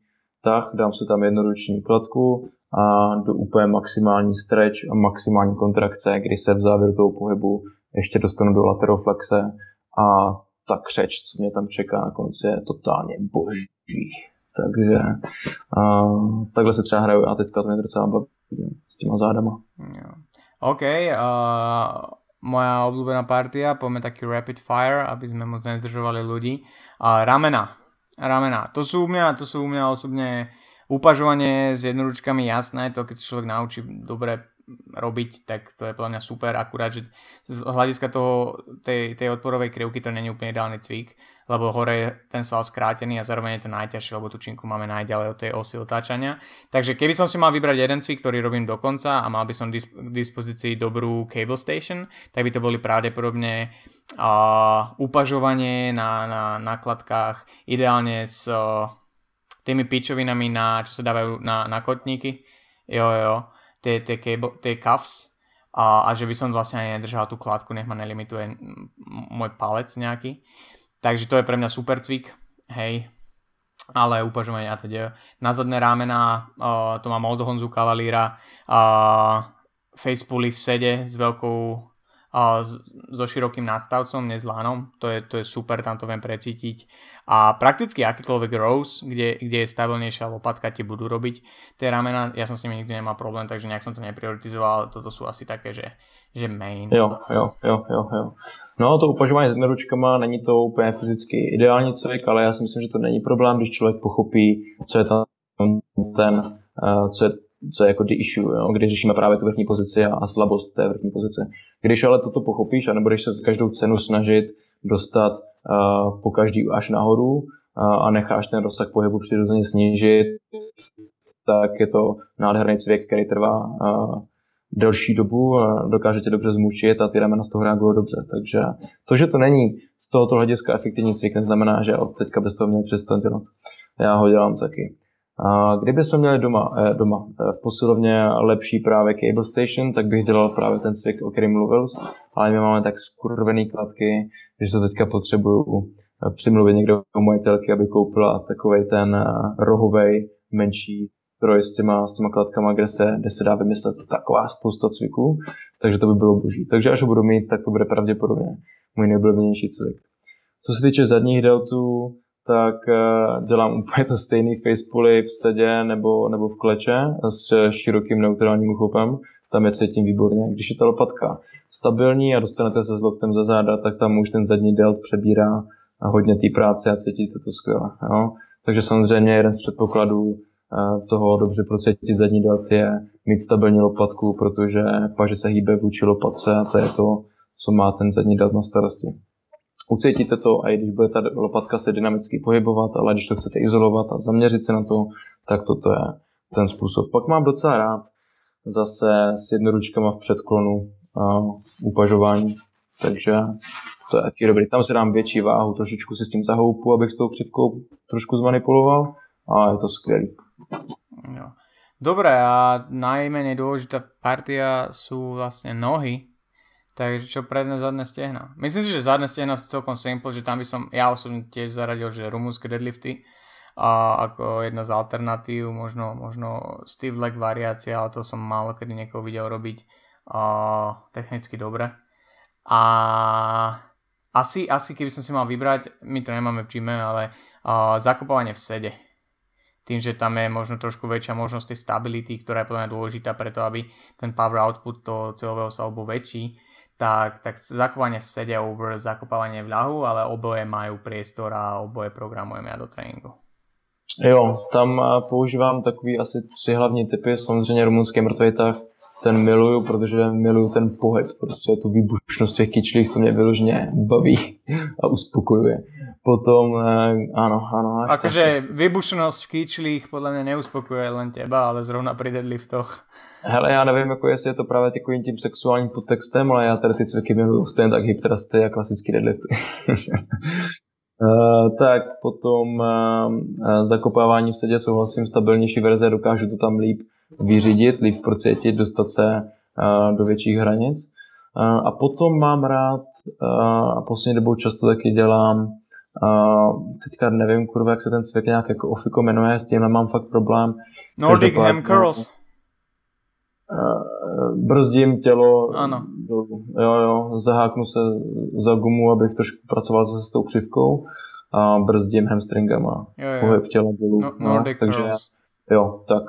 S2: tah, dám si tam jednoruční kladku a do úplně maximální stretch a maximální kontrakce, kdy se v závěru toho pohybu ještě dostanu do lateroflexe a ta křeč, co mě tam čeká na konci, je totálně boží. Takže uh, takhle se třeba hraju a teďka to mě docela baví s těma zádama.
S1: OK, uh, moja obľúbená partia, poďme taký rapid fire, aby sme moc nezdržovali ľudí. A ramena. Ramena. To sú u mňa, to sú u mňa osobne upažovanie s jednoručkami jasné, to keď sa človek naučí dobre robiť, tak to je podľa mňa super, akurát, že z hľadiska toho, tej, tej odporovej krivky to není úplne ideálny cvik, lebo hore je ten sval skrátený a zároveň je to najťažšie, lebo tú činku máme najďalej od tej osy otáčania. Takže keby som si mal vybrať jeden cvik, ktorý robím dokonca a mal by som k dispozícii dobrú cable station, tak by to boli pravdepodobne uh, upažovanie na, na nakladkách, ideálne s uh, tými pičovinami, na, čo sa dávajú na, na kotníky. Jo, jo tie, tie, cable, tie cuffs a, a že by som vlastne ani nedržal tú kladku, nech ma nelimituje môj palec nejaký. Takže to je pre mňa super cvik, hej. Ale upažovanie a teda na zadné rámena uh, to mám od Honzu Kavalíra uh, facepully v sede s veľkou uh, so širokým nadstavcom, nezlánom. To je, to je super, tam to viem precítiť a prakticky akýkoľvek rows, kde, kde je stabilnejšia lopatka, ti budú robiť tie ramena. Ja som s nimi nikdy nemal problém, takže nejak som to neprioritizoval, ale toto sú asi také, že, že main.
S2: Jo, jo, jo, jo, jo. No to upažování s ručkama není to úplně fyzicky ideální cvik, ale já si myslím, že to není problém, když člověk pochopí, co je tam ten, uh, co je co je jako the issue, jo? když řešíme právě tu vrchní pozici a, a slabost té vrchní pozice. Když ale toto pochopíš a nebudeš se za každou cenu snažit dostat po každý až nahoru a necháš ten rozsah pohybu přirozeně snížit, tak je to nádherný cvěk, který trvá delší dobu a dokáže tě dobře zmučit a ty ramena z toho reagují dobře. Takže to, že to není z tohoto hlediska efektivní cvik, neznamená, že od teďka bez toho měli přestat dělat. Já ho dělám taky. A kdybychom měli doma, eh, doma eh, v posilovně lepší právě cable station, tak bych dělal právě ten cvik, o kterém mluvil, ale my máme tak skurvený kladky, že to teďka potřebuju eh, přimluvit někdo u majitelky, aby koupila takový ten rohový menší stroj s těma, s těma kladkama, kde se, kde se dá vymyslet taková spousta cviků, takže to by bylo boží. Takže až ho budu mít, tak to bude pravděpodobně můj nejoblíbenější cvik. Co se týče zadních deltů, tak eh, dělám úplně to stejný facepully v sedě nebo, nebo v kleče s širokým neutrálním uchopem. Tam je cítím výborně. Když je ta lopatka stabilní a dostanete se s loktem za záda, tak tam už ten zadní delt přebírá hodně té práce a cítíte to skvěle. Jo? Takže samozřejmě jeden z předpokladů toho dobře procítit zadní delt je mít stabilní lopatku, protože paže se hýbe vůči lopatce a to je to, co má ten zadní delt na starosti. Ucítíte to, a i když bude ta lopatka se dynamicky pohybovat, ale když to chcete izolovat a zaměřit se na to, tak toto je ten způsob. Pak mám docela rád zase s jednoručkama v předklonu a upažování, takže to je taky dobrý. Tam si dám větší váhu, trošičku si s tím zahoupu, abych s tou křivkou trošku zmanipuloval a je to skvělý.
S1: Jo. Dobre, a najmenej dôležitá partia sú vlastne nohy, takže čo predné zadné stehna. Myslím si, že zadné stehna sú celkom simple, že tam by som ja osobne tiež zaradil, že rumúnske deadlifty a ako jedna z alternatív, možno, možno Steve leg variácia, ale to som málo kedy niekoho videl robiť uh, technicky dobre. A asi, asi keby som si mal vybrať, my to nemáme v gyme, ale uh, zakupovanie v sede. Tým, že tam je možno trošku väčšia možnosť tej stability, ktorá je podľa mňa dôležitá preto, aby ten power output toho celového svalu bol väčší, tak, tak zakupovanie v sede over zakopávanie v ľahu, ale oboje majú priestor a oboje programujeme ja do tréninku.
S2: Jo, tam používám takový asi tři hlavní typy, samozřejmě rumunský mrtvý tah, ten miluju, protože miluju ten pohyb, prostě tu výbušnost těch kyčlích, to mě vyloženě baví a uspokojuje. Potom, eh, ano, ano.
S1: Akože výbušnosť v kyčlích podľa mňa neuspokojuje len teba, ale zrovna pri deadliftoch.
S2: Hele, já nevím, jako jestli je to právě takovým tím sexuálním podtextem, ale já tady ty cviky miluju stejně tak hip thrusty a klasický deadlifty. Uh, tak potom uh, zakopávání v sedě souhlasím, stabilnější verze, dokážu to tam líp vyřídit, líp procítit, dostat se uh, do větších hranic. A potom mám rád, a poslední dobou často taky dělám, uh, teďka nevím, kurva, jak se ten cvik nějak jako ofiko jmenuje, s tím mám fakt problém.
S1: Nordic Ham Curls.
S2: Uh, brzdím tělo
S1: ano.
S2: dolů. Jo, jo, zaháknu se za gumu, abych trošku pracoval se s tou křivkou a brzdím hamstringama. Jo, jo. Pohyb těla dolů.
S1: No, Nordic no, takže curls.
S2: Jo, tak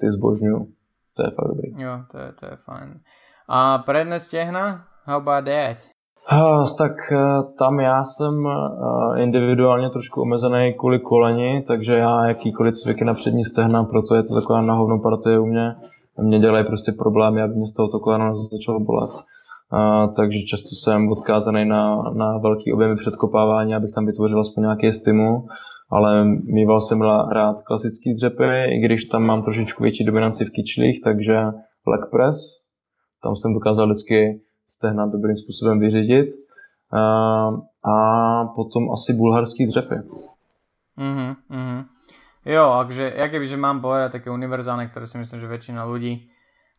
S2: ty zbožňuju. To je fakt dobrý.
S1: Jo, to je, to je fajn. A predné stehna? How about that?
S2: Tak uh, tam já jsem uh, individuálně trošku omezený kvůli koleni, takže já jakýkoliv cviky na přední stehna, proto je to taková nahovnou partie u mě. Mě dělají prostě problémy, aby mě z toho to začalo bolet. Uh, takže často jsem odkázaný na, na velký objemy předkopávání, abych tam vytvořil aspoň nějaký stimul ale mýval jsem rád klasický dřepy, i když tam mám trošičku větší dominanci v kyčlích, takže leg press, tam jsem dokázal vždycky stehna dobrým způsobem vyřídit. A potom asi bulharský dřepy.
S1: Mm-hmm, mm-hmm. Jo, akže ja že mám povedať také univerzálne, ktoré si myslím, že väčšina ľudí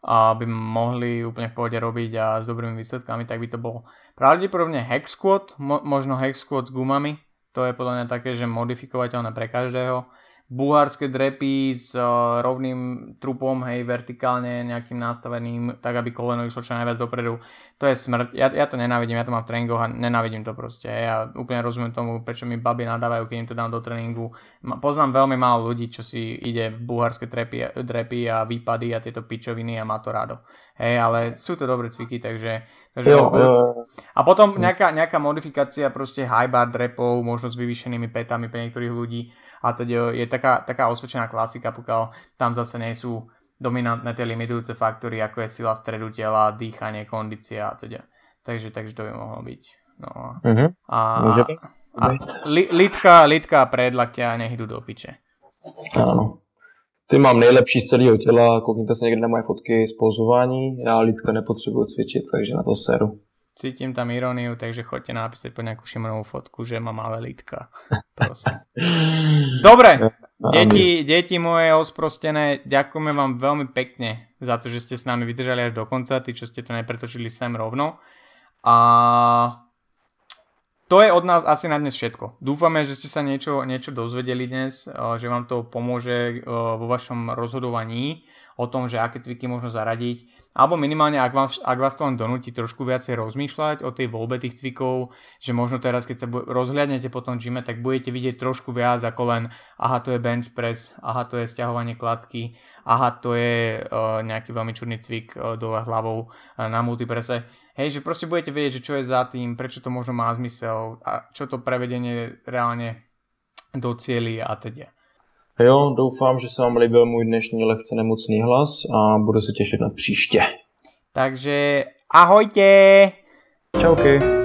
S1: by mohli úplne v pohode robiť a s dobrými výsledkami, tak by to bol pravdepodobne hex squat, mo- možno hex squat s gumami, to je podľa mňa také, že modifikovateľné pre každého. Bulharské drepy s uh, rovným trupom, hej, vertikálne nejakým nastaveným, tak aby koleno išlo čo najviac dopredu. To je smrť. Ja, ja to nenávidím, ja to mám v tréningoch a nenávidím to proste. Ja úplne rozumiem tomu, prečo mi baby nadávajú, keď im to dám do tréningu. Poznám veľmi málo ľudí, čo si ide bulharské drepy, drepy a výpady a tieto pičoviny a má to rado. Hej, ale sú to dobré cviky, takže... takže jo, jo. A potom nejaká, nejaká modifikácia proste high bar drepov, možno s vyvýšenými petami pre niektorých ľudí a teda je taká, taká osvedčená klasika, pokiaľ tam zase nie sú dominantné tie limitujúce faktory, ako je sila stredu tela, dýchanie, kondícia a teda. Takže, takže to by mohlo byť. No. Uh-huh. A, a li, litka, litka a predlaktia nech idú do piče.
S2: Áno. Ty mám nejlepší z celého těla, koukněte se někde na moje fotky z pozování, já lítka nepotřebuju cvičit, takže na to seru.
S1: Cítim tam iróniu, takže choďte napísať po nejakú Šimonovú fotku, že mám malé lítka. Prosím. Dobre, deti, deti moje osprostené, ďakujeme vám veľmi pekne za to, že ste s nami vydržali až do konca, tí, čo ste to nepretočili sem rovno. A to je od nás asi na dnes všetko. Dúfame, že ste sa niečo, niečo dozvedeli dnes, eh, že vám to pomôže eh, vo vašom rozhodovaní o tom, že aké cviky možno zaradiť, alebo minimálne, ak, vám, ak vás to len donúti trošku viacej rozmýšľať o tej voľbe tých cvikov, že možno teraz, keď sa rozhľadnete po tom gyme, tak budete vidieť trošku viac ako len aha, to je bench press, aha, to je stiahovanie kladky, aha, to je uh, nejaký veľmi čudný cvik uh, dole hlavou uh, na multiprese Hej, že proste budete vedieť, že čo je za tým, prečo to možno má zmysel a čo to prevedenie reálne docieli a teda.
S2: Jo, doufám, že se vám líbil můj dnešní lehce nemocný hlas a budu se těšit na příště.
S1: Takže ahojte!
S2: Čauky.